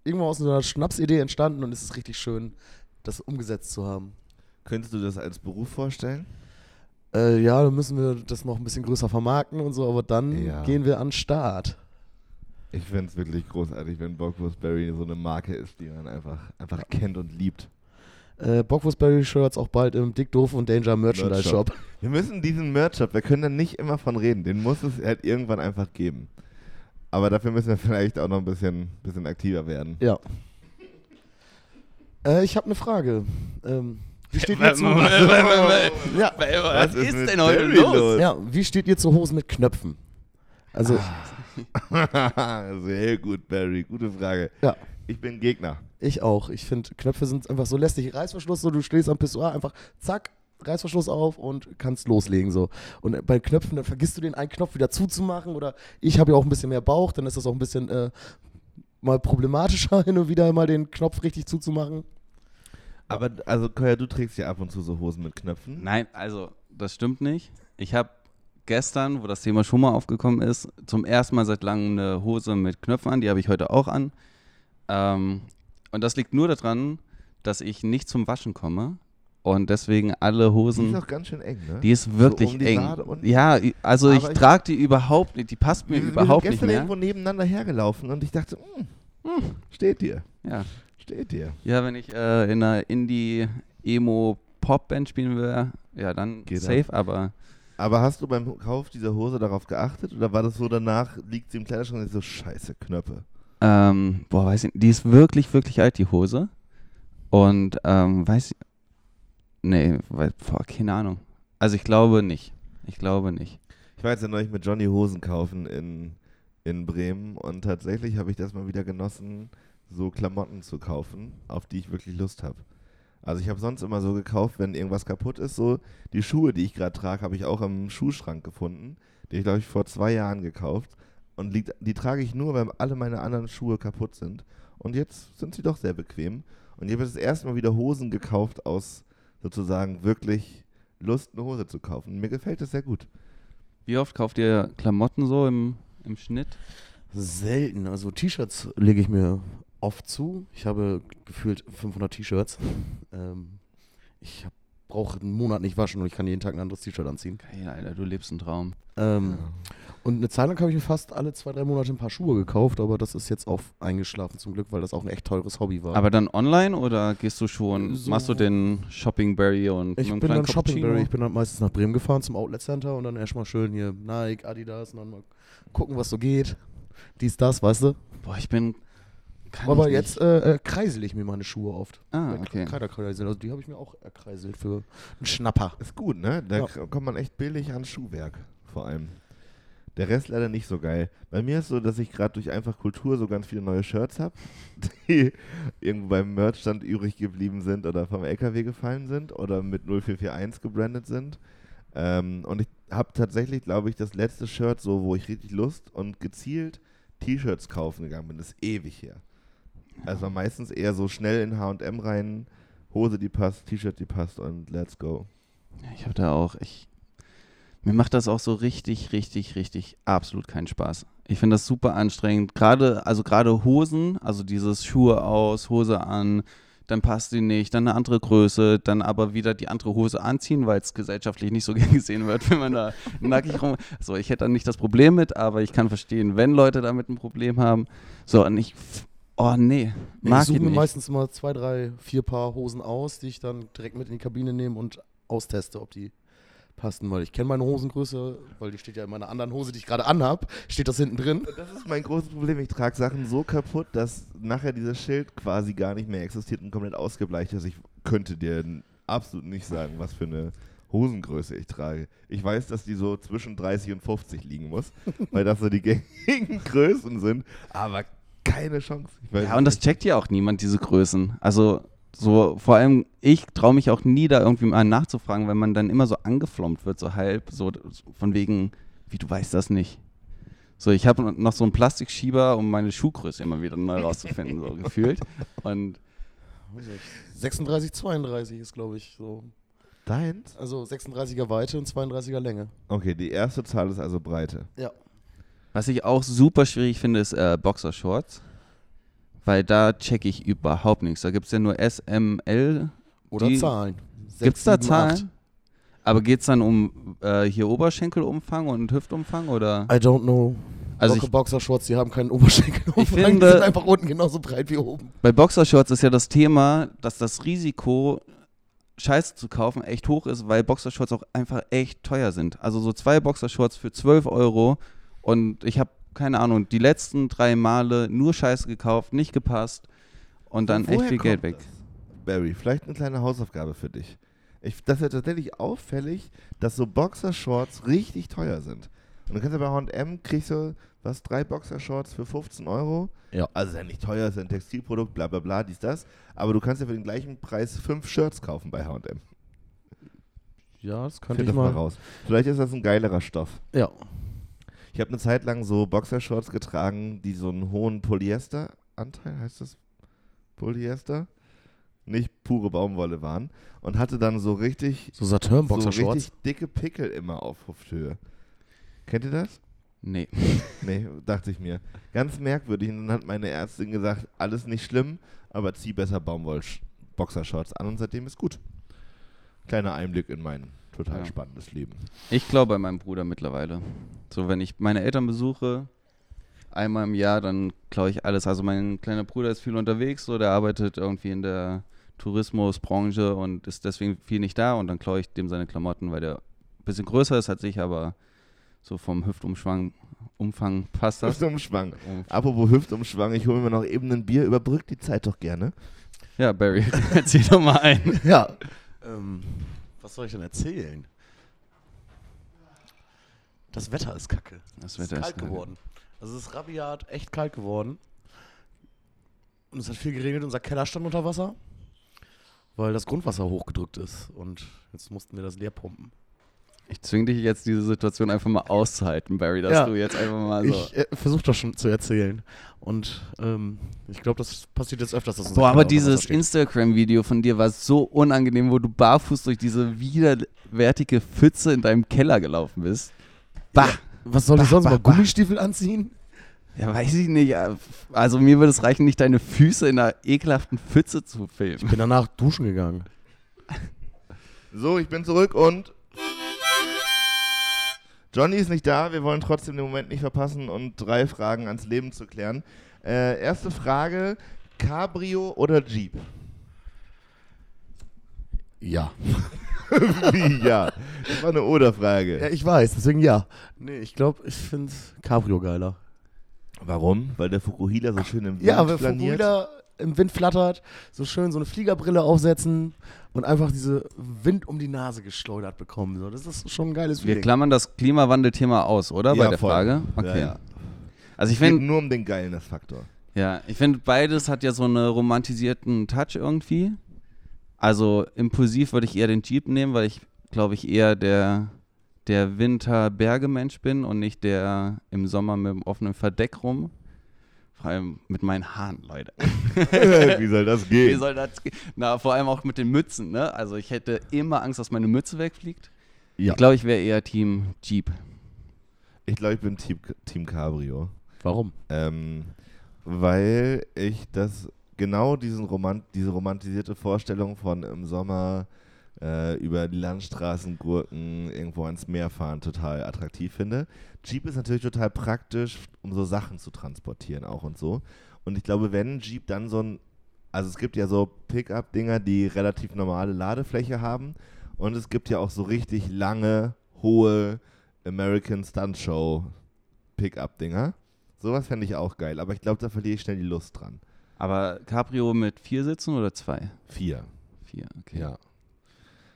irgendwo aus einer Schnapsidee entstanden und es ist richtig schön, das umgesetzt zu haben. Könntest du das als Beruf vorstellen? Äh, ja, dann müssen wir das noch ein bisschen größer vermarkten und so, aber dann Ja. gehen wir an den Start. Ich finde es wirklich großartig, wenn Bockwurstberry so eine Marke ist, die man einfach, einfach kennt und liebt. Äh, Bockwurstberry-Shirts auch bald im Dick Doof und Danger Merchandise Merch-Shop. Shop. Wir müssen diesen Merch-Shop, wir können da nicht immer von reden, den muss es halt irgendwann einfach geben. Aber dafür müssen wir vielleicht auch noch ein bisschen, bisschen aktiver werden. Ja. Äh, ich habe eine Frage. Ähm, wie steht ihr zu? (laughs) Was Ja, Was ist denn heute los? ja, wie steht ihr zu Hosen mit Knöpfen? Also, (laughs) Sehr gut, Barry, gute Frage. Ja. Ich bin Gegner. ich auch. Ich finde, Knöpfe sind einfach so lästig. Reißverschluss, so du stehst am Pissoir, einfach zack, Reißverschluss auf und kannst loslegen so. Und bei Knöpfen, dann vergisst du den einen Knopf wieder zuzumachen oder ich habe ja auch ein bisschen mehr Bauch, dann ist das auch ein bisschen äh, mal problematischer, (laughs) hin und wieder mal den Knopf richtig zuzumachen. Aber, also, Koya, du trägst ja ab und zu so Hosen mit Knöpfen. Nein, also das stimmt nicht. Ich habe gestern, wo das Thema schon mal aufgekommen ist, zum ersten Mal seit langem eine Hose mit Knöpfen an. Die habe ich heute auch an. Ähm, und das liegt nur daran, dass ich nicht zum Waschen komme und deswegen alle Die Hosen. ist auch ganz schön eng, ne? Die ist wirklich um die eng. Ja, also ich ich- trage die überhaupt nicht. Die passt mir wir, überhaupt wir sind nicht gestern irgendwo nebeneinander hergelaufen und ich dachte, hm, hm, steht dir, Ja. Steht dir. ja, wenn ich äh, in einer Indie-Emo Popband spielen wäre, ja, dann Geht safe, aber Aber hast du beim Kauf dieser Hose darauf geachtet oder war das so danach, liegt sie im Kleiderschrank und ist so scheiße Knöpfe? ähm, boah, weiß ich nicht, die ist wirklich, wirklich alt, die Hose. Und, ähm, weiß ich, nee, weil, boah, keine Ahnung. Also ich glaube nicht. Ich glaube nicht. Ich war jetzt ja neulich mit Johnny Hosen kaufen in, in Bremen und tatsächlich habe ich das mal wieder genossen, so Klamotten zu kaufen, auf die ich wirklich Lust habe. Also ich habe sonst immer so gekauft, wenn irgendwas kaputt ist, so die Schuhe, die ich gerade trage, habe ich auch im Schuhschrank gefunden. Die habe ich, glaube ich, vor zwei Jahren gekauft. Und liegt, die trage ich nur, weil alle meine anderen Schuhe kaputt sind. Und jetzt sind sie doch sehr bequem. Und ich habe das erste Mal wieder Hosen gekauft aus sozusagen wirklich Lust, eine Hose zu kaufen. Mir gefällt das sehr gut. Wie oft kauft ihr Klamotten so im, im Schnitt? Selten. Also T-Shirts lege ich mir oft zu. Ich habe gefühlt 500 T-Shirts. Ähm, ich brauche einen Monat nicht waschen und ich kann jeden Tag ein anderes T-Shirt anziehen. Geil, Alter, du lebst einen Traum. Ähm, Und eine Zeit lang habe ich mir fast alle zwei, drei Monate ein paar Schuhe gekauft, aber das ist jetzt auch eingeschlafen zum Glück, weil das auch ein echt teures Hobby war. Aber dann online oder gehst du schon, So- machst du den Shoppingberry und ich bin dann Shoppingberry, ich bin dann meistens nach Bremen gefahren zum Outlet Center und dann erstmal schön hier Nike, Adidas und dann mal gucken, was so geht. Dies, das, weißt du? Boah, ich bin. Kann aber ich jetzt äh, äh, kreisel ich mir meine Schuhe oft. Ah, okay. Kleiderkreisel, also die habe ich mir auch erkreiselt für einen Schnapper. Ist gut, ne? Da Ja. kommt man echt billig an Schuhwerk, vor allem. Der Rest leider nicht so geil. Bei mir ist so, dass ich gerade durch einfach Kultur so ganz viele neue Shirts habe, (laughs) die irgendwo beim Merchstand übrig geblieben sind oder vom LKW gefallen sind oder mit 0441 gebrandet sind. Ähm, und ich habe tatsächlich, glaube ich, das letzte Shirt so, wo ich richtig Lust und gezielt T-Shirts kaufen gegangen bin. Das ist ewig her. Also meistens eher so schnell in H&M rein, Hose, die passt, T-Shirt, die passt und let's go. Ich habe da auch, ich, mir macht das auch so richtig, richtig, richtig absolut keinen Spaß. Ich finde das super anstrengend. Gerade, also gerade Hosen, also dieses Schuhe aus, Hose an, dann passt die nicht, dann eine andere Größe, dann aber wieder die andere Hose anziehen, weil es gesellschaftlich nicht so (laughs) gern gesehen wird, wenn man da (laughs) nackig rum. So, ich hätte da nicht das Problem mit, aber ich kann verstehen, wenn Leute damit ein Problem haben. So, und ich, oh nee, ich mag suche ich mir nicht. meistens immer zwei, drei, vier Paar Hosen aus, die ich dann direkt mit in die Kabine nehme und austeste, ob die passen, weil ich kenne meine Hosengröße, weil die steht ja in meiner anderen Hose, die ich gerade anhab, steht das hinten drin. Das ist mein großes Problem. Ich trage Sachen so kaputt, dass nachher dieses Schild quasi gar nicht mehr existiert und komplett ausgebleicht ist. Ich könnte dir absolut nicht sagen, was für eine Hosengröße ich trage. Ich weiß, dass die so zwischen 30 und 50 liegen muss, (laughs) weil das so die gängigen (laughs) Größen sind, aber keine Chance. Ich weiß Ja, und das checkt ja auch niemand, diese Größen. Also, so, vor allem, ich traue mich auch nie, da irgendwie mal nachzufragen, weil man dann immer so angeflommt wird, so halb, so, so von wegen, wie du weißt das nicht. So, ich habe noch so einen Plastikschieber, um meine Schuhgröße immer wieder neu rauszufinden, so gefühlt. Und 36, 32 ist, glaube ich, so. Deins? Also 36er Weite und 32er Länge. Okay, die erste Zahl ist also Breite. Ja. Was ich auch super schwierig finde, ist äh, Boxershorts. Weil da checke ich überhaupt nichts. Da gibt es ja nur S, M, L. Oder Die- Zahlen. Gibt es da. Zahlen? Aber geht es dann um äh, hier Oberschenkelumfang und Hüftumfang oder? I don't know. Also Boxer- ich, Boxershorts, die haben keinen Oberschenkel. Ich die finde- sind einfach unten genauso breit wie oben. bei Boxershorts ist ja das Thema, dass das Risiko, Scheiße zu kaufen, echt hoch ist, weil Boxershorts auch einfach echt teuer sind. Also so zwei Boxershorts für 12 Euro und ich habe, keine Ahnung, die letzten drei Male nur Scheiße gekauft, nicht gepasst und dann echt viel Geld weg. das? Barry, vielleicht eine kleine Hausaufgabe für dich. Ich, das ist ja tatsächlich auffällig, dass so Boxershorts richtig teuer sind. Und du kannst ja bei H&M kriegst du, was, drei Boxershorts für 15 Euro. Ja. Also ist ja nicht teuer, ist ja ein Textilprodukt, bla bla bla, dies, das. Aber du kannst ja für den gleichen Preis fünf Shirts kaufen bei H&M. Ja, das könnte Find ich das mal mal. raus. Vielleicht ist das ein geilerer Stoff. Ja. Ich habe eine Zeit lang so Boxershorts getragen, die so einen hohen Polyesteranteil, heißt das Polyester? Nicht pure Baumwolle waren. Und hatte dann so richtig, So so Saturn-Boxershorts. richtig dicke Pickel immer auf Hüfthöhe. Kennt ihr das? Nee. (laughs) Nee, dachte ich mir. Ganz merkwürdig. Und dann hat meine Ärztin gesagt, alles nicht schlimm, aber zieh besser Baumwoll-Boxershorts an und seitdem ist gut. Kleiner Einblick in mein total Ja. spannendes Leben. Ich glaube bei meinem Bruder mittlerweile. So, wenn ich meine Eltern besuche, einmal im Jahr, dann klaue ich alles. Also mein kleiner Bruder ist viel unterwegs, so der arbeitet irgendwie in der Tourismusbranche und ist deswegen viel nicht da und dann klaue ich dem seine Klamotten, weil der ein bisschen größer ist als ich, aber so vom Hüftumschwang, Umfang passt das. Hüftumschwang. Um- Apropos Hüftumschwang, ich hole mir noch eben ein Bier. Überbrückt die Zeit doch gerne. Ja, Barry, (laughs) erzähl doch mal ein. Ja. Ähm, was soll ich denn erzählen? Das Wetter ist kacke. Das Es Wetter ist ist kalt kacke. geworden. Also es ist rabiat echt kalt geworden. Und es hat viel geregnet. Unser Keller stand unter Wasser, weil das Grundwasser hochgedrückt ist. Und jetzt mussten wir das leer pumpen. Ich zwinge dich jetzt, diese Situation einfach mal auszuhalten, Barry, dass Ja. du jetzt einfach mal so. Ich äh, versuche das schon zu erzählen. Und ähm, ich glaube, das passiert jetzt öfters. Dass Boah, aber dieses. Instagram-Video von dir war so unangenehm, wo du barfuß durch diese widerwärtige Pfütze in deinem Keller gelaufen bist. Bah! Was soll ich Bah, sonst bah, mal bah. Gummistiefel anziehen? Ja, weiß ich nicht. Also mir würde es reichen, nicht deine Füße in einer ekelhaften Pfütze zu Ich filmen. bin danach duschen gegangen. So, ich bin zurück und Johnny ist nicht da. Wir wollen trotzdem den Moment nicht verpassen und drei Fragen ans Leben zu klären. Äh, erste Frage: Cabrio oder Jeep? Ja. (laughs) Wie ja? Das war eine Oder-Frage. Ja, ich weiß, deswegen ja. Nee, ich glaube, ich finde Cabrio geiler. Warum? Weil der Fukuhila so schön im Wind Ja, weil flaniert. Fukuhila im Wind flattert, so schön so eine Fliegerbrille aufsetzen und einfach diese Wind um die Nase geschleudert bekommen. So, das ist schon ein geiles Wir Feeling. klammern das Klimawandel-Thema aus, oder? Bei Ja, der voll. Frage? Ja, Okay. ja. Also ich Es geht finde, nur um den Geilness-Faktor. ja, ich finde beides hat ja so einen romantisierten Touch irgendwie. Also impulsiv würde ich eher den Jeep nehmen, weil ich glaube ich eher der der Winter-Berge-Mensch bin und nicht der im Sommer mit dem offenen Verdeck rum. Vor allem mit meinen Haaren, Leute. (laughs) (laughs) Wie soll das Wie gehen? soll das gehen? Na, vor allem auch mit den Mützen, ne? Also ich hätte immer Angst, dass meine Mütze wegfliegt. Ja. Ich glaube, ich wäre eher Team Jeep. Ich glaube, ich bin Team, Team Cabrio. Warum? Ähm, weil ich das genau diesen Romant diese romantisierte Vorstellung von im Sommer äh, über die Landstraßen gurken, irgendwo ans Meer fahren, total attraktiv finde. Jeep ist natürlich total praktisch, um so Sachen zu transportieren auch und so. Und ich glaube, wenn Jeep dann so ein, also es gibt ja so Pickup-Dinger, die relativ normale Ladefläche haben und es gibt ja auch so richtig lange, hohe American Stunt Show Pickup-Dinger. Sowas fände ich auch geil, aber ich glaube, da verliere ich schnell die Lust dran. Aber Cabrio mit vier Sitzen oder zwei? Vier. Vier, okay. Ja.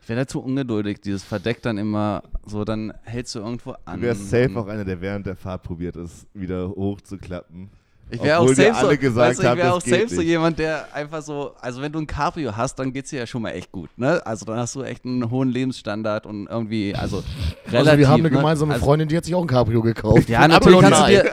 Wäre dazu ungeduldig, dieses Verdeck dann immer so, dann hältst du irgendwo an. Du wärst safe auch einer, der während der Fahrt probiert ist, wieder hochzuklappen. Ich wäre auch safe so, alle gesagt weißt du, ich das auch geht safe so jemand, der einfach so, also wenn du ein Cabrio hast, dann geht's dir ja schon mal echt gut, ne? Also dann hast du echt einen hohen Lebensstandard und irgendwie, also relativ. also wir haben eine ne? gemeinsame also, Freundin, die hat sich auch ein Cabrio gekauft. Ja, natürlich kannst du dir,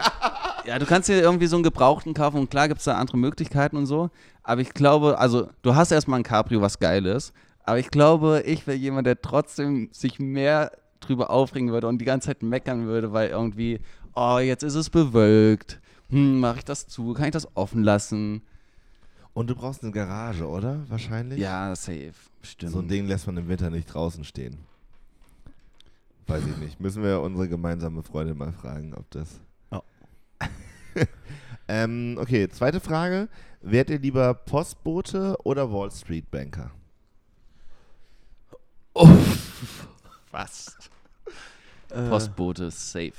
ja, du kannst dir irgendwie so einen Gebrauchten kaufen und klar gibt es da andere Möglichkeiten und so, aber ich glaube, also du hast erstmal ein Cabrio, was geil ist, aber ich glaube, ich wäre jemand, der trotzdem sich mehr drüber aufregen würde und die ganze Zeit meckern würde, weil irgendwie, oh, jetzt ist es bewölkt, hm, mache ich das zu, kann ich das offen lassen? Und du brauchst eine Garage, oder? Wahrscheinlich? Ja, safe, stimmt. So ein Ding lässt man im Winter nicht draußen stehen. Weiß ich nicht. Müssen wir unsere gemeinsame Freundin mal fragen, ob das. Ja. (laughs) ähm, okay, zweite Frage. Wärt ihr lieber Postbote oder Wall Street Banker? Was? Postbote, safe.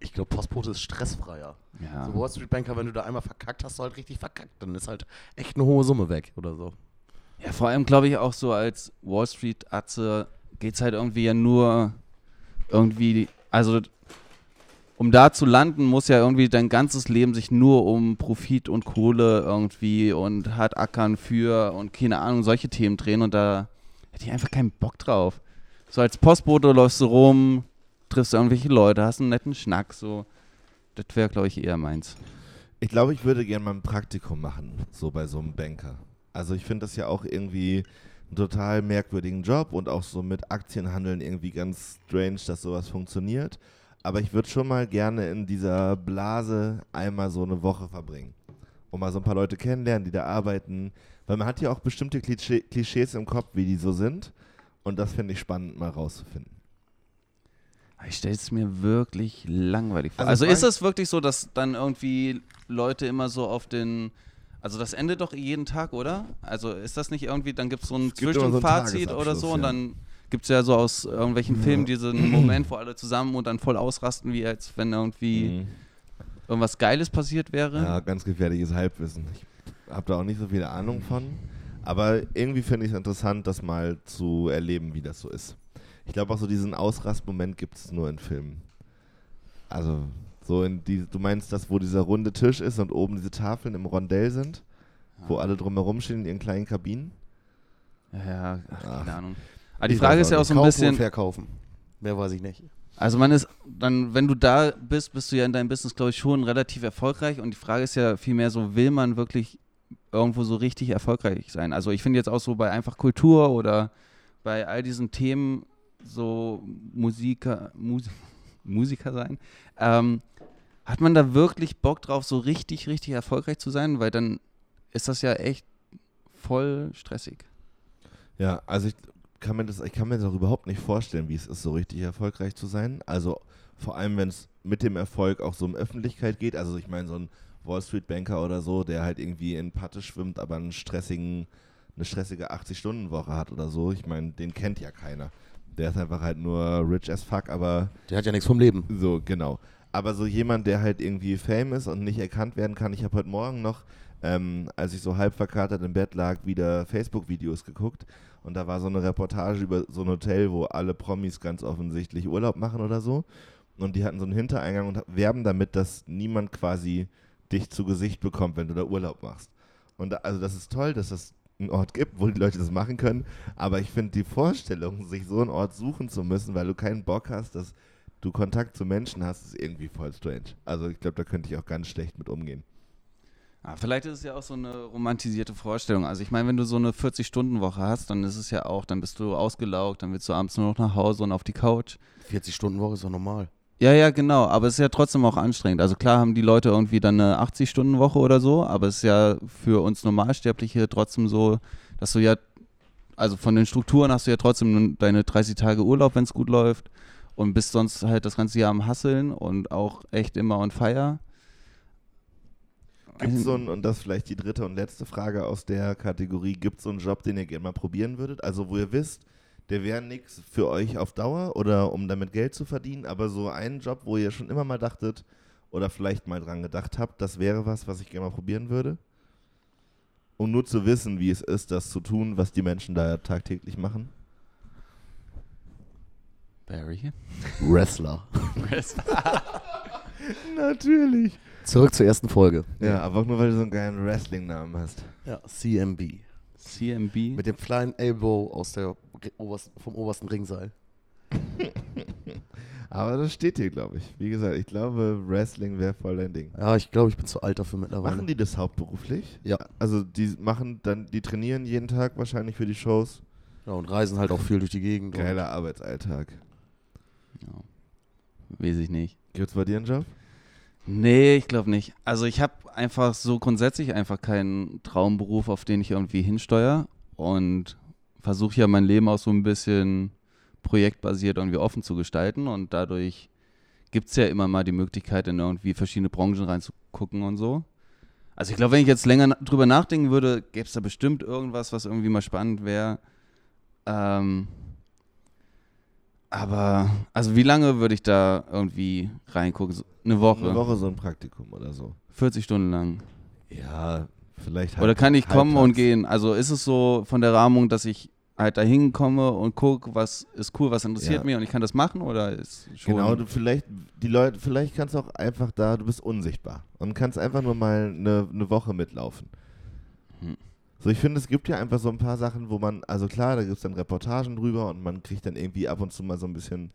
Ich glaube, Postbote ist stressfreier. Ja. So Wall Street Banker, wenn du da einmal verkackt hast, du halt richtig verkackt. Dann ist halt echt eine hohe Summe weg oder so. Ja, vor allem glaube ich auch so als Wall Street Atze geht es halt irgendwie ja nur irgendwie, also um da zu landen, muss ja irgendwie dein ganzes Leben sich nur um Profit und Kohle irgendwie und hart ackern für und keine Ahnung, solche Themen drehen und da hätte ich einfach keinen Bock drauf. So als Postbote läufst du rum, triffst irgendwelche Leute, hast einen netten Schnack, so. Das wäre, glaube ich, eher meins. Ich glaube, ich würde gerne mal ein Praktikum machen, so bei so einem Banker. Also ich finde das ja auch irgendwie einen total merkwürdigen Job und auch so mit Aktienhandeln irgendwie ganz strange, dass sowas funktioniert. Aber ich würde schon mal gerne in dieser Blase einmal so eine Woche verbringen. Und mal so ein paar Leute kennenlernen, die da arbeiten. Weil man hat ja auch bestimmte Klischee Klischees im Kopf, wie die so sind. Und das finde ich spannend, mal rauszufinden. Ich stelle es mir wirklich langweilig vor. Also Also, ist es wirklich so, dass dann irgendwie Leute immer so auf den Also das endet doch jeden Tag, oder? Also ist das nicht irgendwie, dann gibt es so ein so Zwischenfazit oder so und ja. dann gibt es ja so aus irgendwelchen Filmen diesen (clears throat) Moment, wo alle zusammen und dann voll ausrasten, wie als wenn irgendwie Mhm. irgendwas Geiles passiert wäre. Ja, ganz gefährliches Halbwissen. Ich habe da auch nicht so viel Ahnung von. Aber irgendwie finde ich es interessant, das mal zu erleben, wie das so ist. Ich glaube auch so diesen Ausrastmoment gibt es nur in Filmen. Also so in die, du meinst das, wo dieser runde Tisch ist und oben diese Tafeln im Rondell sind, wo alle drumherum stehen in ihren kleinen Kabinen? Ja, ja ach, keine Ach. Ahnung. Aber die Ich Frage ist ja auch so ein Kaufen bisschen, und verkaufen. Mehr weiß ich nicht. Also man ist dann, wenn du da bist, bist du ja in deinem Business, glaube ich, schon relativ erfolgreich. Und die Frage ist ja vielmehr so, will man wirklich irgendwo so richtig erfolgreich sein? Also ich finde jetzt auch so bei einfach Kultur oder bei all diesen Themen so Musiker, Mus (laughs) Musiker sein, ähm, hat man da wirklich Bock drauf, so richtig, richtig erfolgreich zu sein? Weil dann ist das ja echt voll stressig. Ja, also ich kann mir das, ich kann mir das auch überhaupt nicht vorstellen, wie es ist, so richtig erfolgreich zu sein. Also vor allem, wenn es mit dem Erfolg auch so um Öffentlichkeit geht. Also ich meine, so ein Wall Street Banker oder so, der halt irgendwie in Patte schwimmt, aber einen stressigen, eine stressige 80-Stunden-Woche hat oder so. Ich meine, den kennt ja keiner. Der ist einfach halt nur rich as fuck, aber Der hat ja nichts vom Leben. so, genau. Aber so jemand, der halt irgendwie Fame ist und nicht erkannt werden kann. Ich habe heute Morgen noch, ähm, als ich so halb verkatert im Bett lag, wieder Facebook-Videos geguckt. Und da war so eine Reportage über so ein Hotel, wo alle Promis ganz offensichtlich Urlaub machen oder so. Und die hatten so einen Hintereingang und werben damit, dass niemand quasi dich zu Gesicht bekommt, wenn du da Urlaub machst. Und da, also das ist toll, dass es einen Ort gibt, wo die Leute das machen können. Aber ich finde die Vorstellung, sich so einen Ort suchen zu müssen, weil du keinen Bock hast, dass du Kontakt zu Menschen hast, ist irgendwie voll strange. Also ich glaube, da könnte ich auch ganz schlecht mit umgehen. Ja, vielleicht ist es ja auch so eine romantisierte Vorstellung. Also ich meine, wenn du so eine 40-Stunden-Woche hast, dann ist es ja auch, dann bist du ausgelaugt, dann willst du abends nur noch nach Hause und auf die Couch. 40-Stunden-Woche ist doch normal. Ja, ja, genau, aber es ist ja trotzdem auch anstrengend. Also klar haben die Leute irgendwie dann eine 80-Stunden-Woche oder so, aber es ist ja für uns Normalsterbliche trotzdem so, dass du ja, also von den Strukturen hast du ja trotzdem deine 30 Tage Urlaub, wenn es gut läuft und bist sonst halt das ganze Jahr am Hasseln und auch echt immer on fire. Gibt es so einen, und das ist vielleicht die dritte und letzte Frage aus der Kategorie, gibt es so einen Job, den ihr gerne mal probieren würdet? Also wo ihr wisst, der wäre nichts für euch auf Dauer oder um damit Geld zu verdienen, aber so einen Job, wo ihr schon immer mal dachtet oder vielleicht mal dran gedacht habt, das wäre was, was ich gerne mal probieren würde? Um nur zu wissen, wie es ist, das zu tun, was die Menschen da tagtäglich machen? Barry. Wrestler. (laughs) Natürlich. Zurück zur ersten Folge. Ja, aber auch nur, weil du so einen geilen Wrestling-Namen hast. Ja, CMB. CMB. Mit dem kleinen Elbow aus der obersten, vom obersten Ringseil. (laughs) Aber das steht hier, glaube ich. Wie gesagt, ich glaube, Wrestling wäre voll dein Ding. Ja, ich glaube, ich bin zu alt dafür mittlerweile. Machen die das hauptberuflich? Ja. Also die machen dann, die trainieren jeden Tag wahrscheinlich für die Shows. Ja, und reisen halt auch viel durch die Gegend. Geiler Arbeitsalltag. Ja. Weiß ich nicht. Gibt's bei dir einen Job? Nee, ich glaube nicht. Also ich habe einfach so grundsätzlich einfach keinen Traumberuf, auf den ich irgendwie hinsteuere und versuche ja mein Leben auch so ein bisschen projektbasiert irgendwie offen zu gestalten und dadurch gibt es ja immer mal die Möglichkeit, in irgendwie verschiedene Branchen reinzugucken und so. Also ich glaube, wenn ich jetzt länger drüber nachdenken würde, gäbe es da bestimmt irgendwas, was irgendwie mal spannend wäre. Ähm, aber, also wie lange würde ich da irgendwie reingucken? So Eine Woche. Eine Woche so ein Praktikum oder so. 40 Stunden lang. Ja, vielleicht Oder kann ich kommen und gehen? Also ist es so von der Rahmung, dass ich halt da hinkomme und gucke, was ist cool, was interessiert Ja. mich und ich kann das machen oder ist schon Genau, du vielleicht, die Leute, vielleicht kannst du auch einfach da, du bist unsichtbar und kannst einfach nur mal eine, eine Woche mitlaufen. Hm. So, ich finde, es gibt ja einfach so ein paar Sachen, wo man, also klar, da gibt es dann Reportagen drüber und man kriegt dann irgendwie ab und zu mal so ein bisschen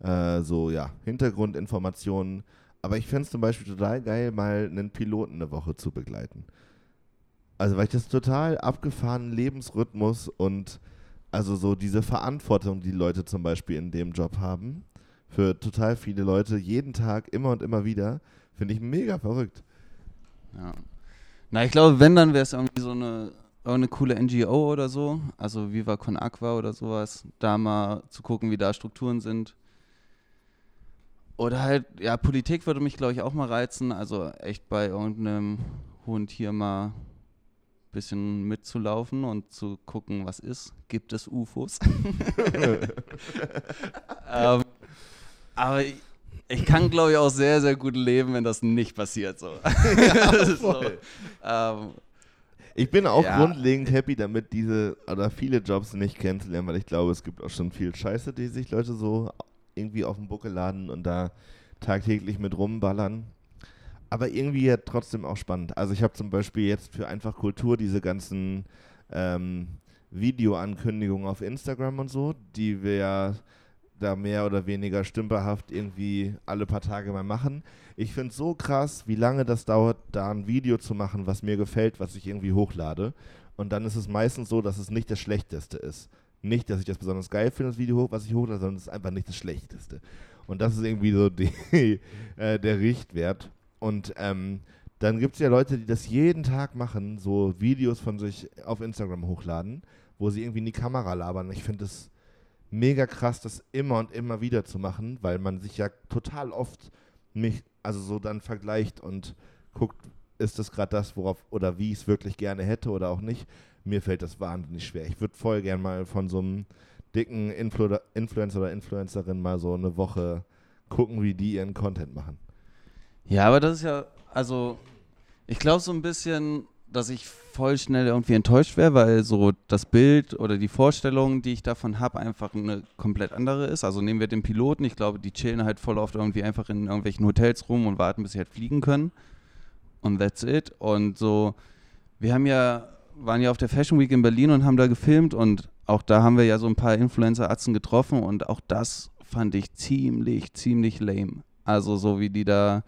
äh, so, ja, Hintergrundinformationen. Aber ich fände es zum Beispiel total geil, mal einen Piloten eine Woche zu begleiten. Also, weil ich das total abgefahrenen Lebensrhythmus und also so diese Verantwortung, die Leute zum Beispiel in dem Job haben, für total viele Leute, jeden Tag, immer und immer wieder, finde ich mega verrückt. Ja. Na, ich glaube, wenn, dann wäre es irgendwie so eine, eine coole NGO oder so, also Viva Con Aqua oder sowas, da mal zu gucken, wie da Strukturen sind. Oder halt, ja, Politik würde mich, glaube ich, auch mal reizen, also echt bei irgendeinem hohen Tier mal bisschen mitzulaufen und zu gucken, was ist. Gibt es UFOs? (laughs) ähm, aber ich, ich kann, glaube ich, auch sehr, sehr gut leben, wenn das nicht passiert. So. (laughs) so ähm, Ich bin auch Ja. grundlegend happy damit, diese oder viele Jobs nicht kennenzulernen, weil ich glaube, es gibt auch schon viel Scheiße, die sich Leute so irgendwie auf den Buckel laden und da tagtäglich mit rumballern. Aber irgendwie ja trotzdem auch spannend. Also ich habe zum Beispiel jetzt für einfach Kultur diese ganzen ähm, Videoankündigungen auf Instagram und so, die wir ja da mehr oder weniger stümperhaft irgendwie alle paar Tage mal machen. Ich finde es so krass, wie lange das dauert, da ein Video zu machen, was mir gefällt, was ich irgendwie hochlade. Und dann ist es meistens so, dass es nicht das Schlechteste ist. Nicht, dass ich das besonders geil finde, das Video, was ich hochlade, sondern es ist einfach nicht das Schlechteste. Und das ist irgendwie so (laughs) die, äh, der Richtwert. Und ähm, dann gibt es ja Leute, die das jeden Tag machen, so Videos von sich auf Instagram hochladen, wo sie irgendwie in die Kamera labern. Ich finde es mega krass, das immer und immer wieder zu machen, weil man sich ja total oft mich, also so dann vergleicht und guckt, ist das gerade das, worauf oder wie ich es wirklich gerne hätte oder auch nicht. Mir fällt das wahnsinnig schwer. Ich würde voll gern mal von so einem dicken Influ Influencer oder Influencerin mal so eine Woche gucken, wie die ihren Content machen. Ja, aber das ist ja, also ich glaube so ein bisschen, dass ich voll schnell irgendwie enttäuscht wäre, weil so das Bild oder die Vorstellung, die ich davon habe, einfach eine komplett andere ist. Also nehmen wir den Piloten, ich glaube, die chillen halt voll oft irgendwie einfach in irgendwelchen Hotels rum und warten, bis sie halt fliegen können. Und that's it. Und so, wir haben ja, waren ja auf der Fashion Week in Berlin und haben da gefilmt und auch da haben wir ja so ein paar Influencer-Atzen getroffen und auch das fand ich ziemlich, ziemlich lame. Also so wie die da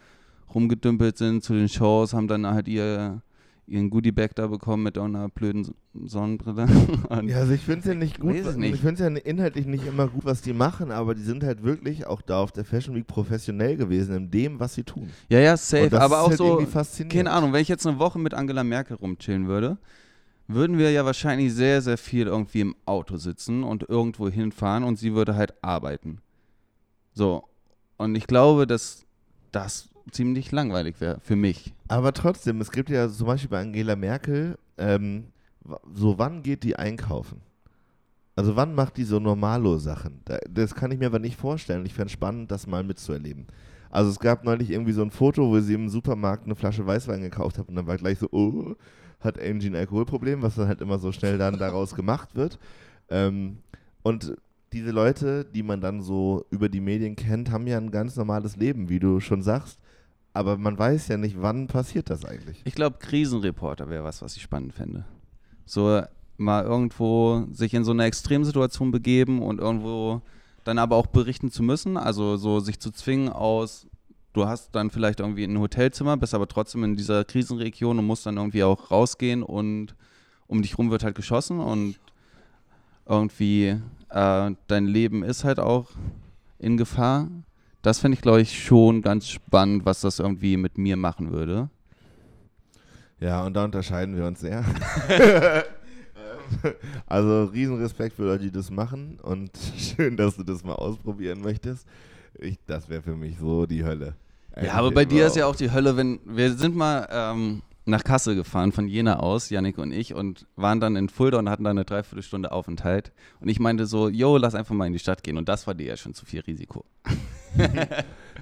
rumgedümpelt sind zu den Shows, haben dann halt ihr, ihren Goodie-Bag da bekommen mit einer blöden Sonnenbrille. (laughs) Ja, also ich finde es ja nicht gut. Nicht. Ich finde es ja inhaltlich nicht immer gut, was die machen, aber die sind halt wirklich auch da auf der Fashion Week professionell gewesen in dem, was sie tun. ja, ja, safe. Aber auch halt so, keine Ahnung, wenn ich jetzt eine Woche mit Angela Merkel rumchillen würde, würden wir ja wahrscheinlich sehr, sehr viel irgendwie im Auto sitzen und irgendwo hinfahren und sie würde halt arbeiten. So. Und ich glaube, dass das ziemlich langweilig wäre für mich. Aber trotzdem, es gibt ja zum Beispiel bei Angela Merkel, ähm, so wann geht die einkaufen? Also wann macht die so Normalo-Sachen? Da, das kann ich mir aber nicht vorstellen. Ich fände es spannend, das mal mitzuerleben. Also es gab neulich irgendwie so ein Foto, wo sie im Supermarkt eine Flasche Weißwein gekauft hat und dann war gleich so, oh, hat Angie ein Alkoholproblem, was dann halt immer so schnell dann daraus (laughs) gemacht wird. Ähm, und diese Leute, die man dann so über die Medien kennt, haben ja ein ganz normales Leben, wie du schon sagst. Aber man weiß ja nicht, wann passiert das eigentlich. Ich glaube, Krisenreporter wäre was, was ich spannend fände. So mal irgendwo sich in so eine Extremsituation begeben und irgendwo dann aber auch berichten zu müssen. Also so sich zu zwingen aus, du hast dann vielleicht irgendwie ein Hotelzimmer, bist aber trotzdem in dieser Krisenregion und musst dann irgendwie auch rausgehen und um dich rum wird halt geschossen und irgendwie äh, dein Leben ist halt auch in Gefahr. Das fände ich, glaube ich, schon ganz spannend, was das irgendwie mit mir machen würde. Ja, und da unterscheiden wir uns sehr. (laughs) also Riesenrespekt für Leute, die das machen und (laughs) schön, dass du das mal ausprobieren möchtest. Ich, das wäre für mich so die Hölle. Ja, aber bei dir ist ja auch die Hölle, wenn wir sind mal ähm, nach Kassel gefahren von Jena aus, Yannick und ich, und waren dann in Fulda und hatten da eine Dreiviertelstunde Aufenthalt. Und ich meinte so, yo, lass einfach mal in die Stadt gehen. Und das war dir ja schon zu viel Risiko. (laughs)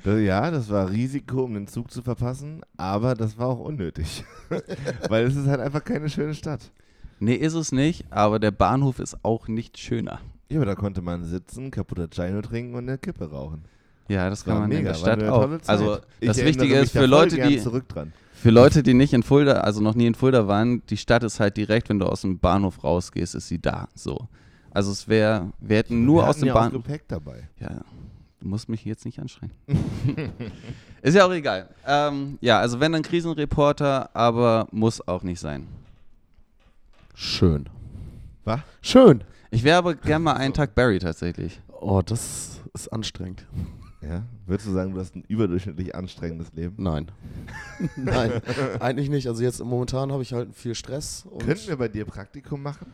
Ja, das war Risiko, um den Zug zu verpassen, aber das war auch unnötig. (laughs) Weil es ist halt einfach keine schöne Stadt. Nee, ist es nicht, aber der Bahnhof ist auch nicht schöner. Ja, aber da konnte man sitzen, kaputter Chino trinken und eine Kippe rauchen. Ja, das Das kann war man in mega, der war Stadt auch. Also Ich das Wichtige ist für Leute, die zurück dran. Für Leute, die nicht in Fulda, also noch nie in Fulda waren, die Stadt ist halt direkt, wenn du aus dem Bahnhof rausgehst, ist sie da. So. Also es wäre, wir hätten nur wir aus dem ja Bahnhof. Gepäck dabei. Ja, du musst mich jetzt nicht anstrengen. (laughs) ist ja auch egal. Ähm, ja, also wenn dann Krisenreporter, aber muss auch nicht sein. Schön. Was? Schön. Ich wäre aber gern mal einen Tag Barry tatsächlich. Oh, das ist anstrengend. Ja? Würdest du sagen, du hast ein überdurchschnittlich anstrengendes Leben? Nein. (laughs) Nein, eigentlich nicht. Also jetzt momentan habe ich halt viel Stress. Und Könnten wir bei dir Praktikum machen?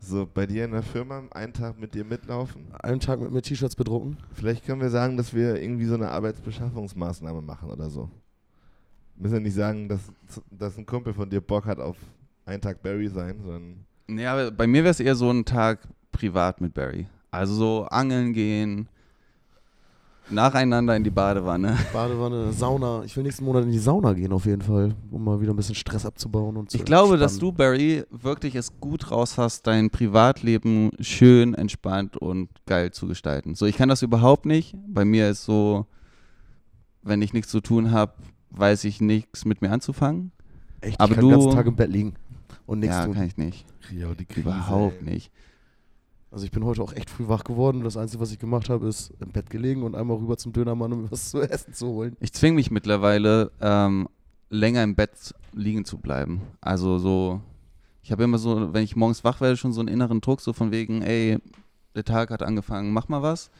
So, bei dir in der Firma einen Tag mit dir mitlaufen? einen Tag mit mir T-Shirts bedrucken. Vielleicht können wir sagen, dass wir irgendwie so eine Arbeitsbeschaffungsmaßnahme machen oder so. Müssen wir nicht sagen, dass, dass ein Kumpel von dir Bock hat auf ein Tag Barry sein, sondern aber bei mir wäre es eher so ein Tag privat mit Barry. Also so angeln gehen, nacheinander in die Badewanne. Badewanne, Sauna. Ich will nächsten Monat in die Sauna gehen auf jeden Fall, um mal wieder ein bisschen Stress abzubauen und zu Ich glaube, dass entspannen. du, Barry, wirklich es gut raus hast, dein Privatleben schön, entspannt und geil zu gestalten. So, ich kann das überhaupt nicht. Bei mir ist so, wenn ich nichts zu tun habe, weiß ich nichts mit mir anzufangen. Echt, aber ich kann den ganzen du- Tag im Bett liegen und nichts ja, tun. kann ich nicht. ja, die Krise, Überhaupt ey. nicht. Also ich bin heute auch echt früh wach geworden. Das Einzige, was ich gemacht habe, ist im Bett gelegen und einmal rüber zum Dönermann, um was (laughs) zu essen zu holen. Ich zwinge mich mittlerweile, ähm, länger im Bett liegen zu bleiben. Also so, ich habe immer so, wenn ich morgens wach werde, schon so einen inneren Druck, so von wegen, ey, der Tag hat angefangen, mach mal was.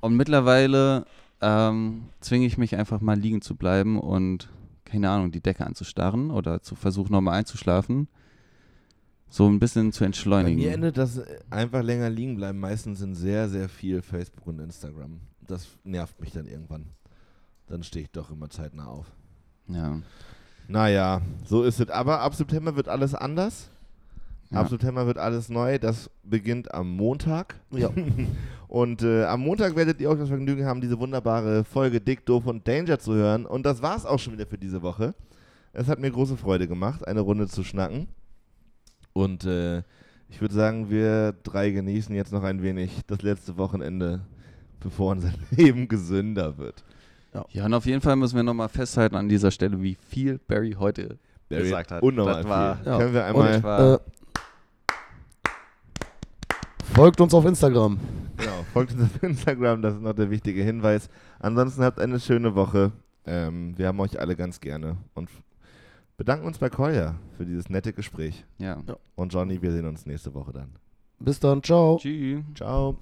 Und mittlerweile ähm, zwinge ich mich einfach mal liegen zu bleiben und, keine Ahnung, die Decke anzustarren oder zu versuchen, nochmal einzuschlafen. So ein bisschen zu Bei entschleunigen. mir endet das äh, einfach länger liegen bleiben meistens in sehr, sehr viel Facebook und Instagram. Das nervt mich dann irgendwann. Dann stehe ich doch immer zeitnah auf. ja. Naja, so ist es. Aber ab September wird alles anders. Ja. Ab September wird alles neu. Das beginnt am Montag. Ja. (laughs) Und äh, am Montag werdet ihr auch das Vergnügen haben, diese wunderbare Folge Dick, Doof und Danger zu hören. Und das war's auch schon wieder für diese Woche. Es hat mir große Freude gemacht, eine Runde zu schnacken. Und äh, ich würde sagen, wir drei genießen jetzt noch ein wenig das letzte Wochenende, bevor unser (laughs) Leben gesünder wird. Ja, und auf jeden Fall müssen wir nochmal festhalten an dieser Stelle, wie viel Barry heute Barry gesagt hat. Unnormal Das war- viel. Ja. Können wir einmal Äh, folgt uns auf Instagram. Genau, folgt uns auf Instagram, das ist noch der wichtige Hinweis. Ansonsten habt eine schöne Woche. Ähm, wir haben euch alle ganz gerne und bedanken uns bei Kolja für dieses nette Gespräch. ja. Und Johnny, wir sehen uns nächste Woche dann. Bis dann, ciao. Tschüss. Ciao.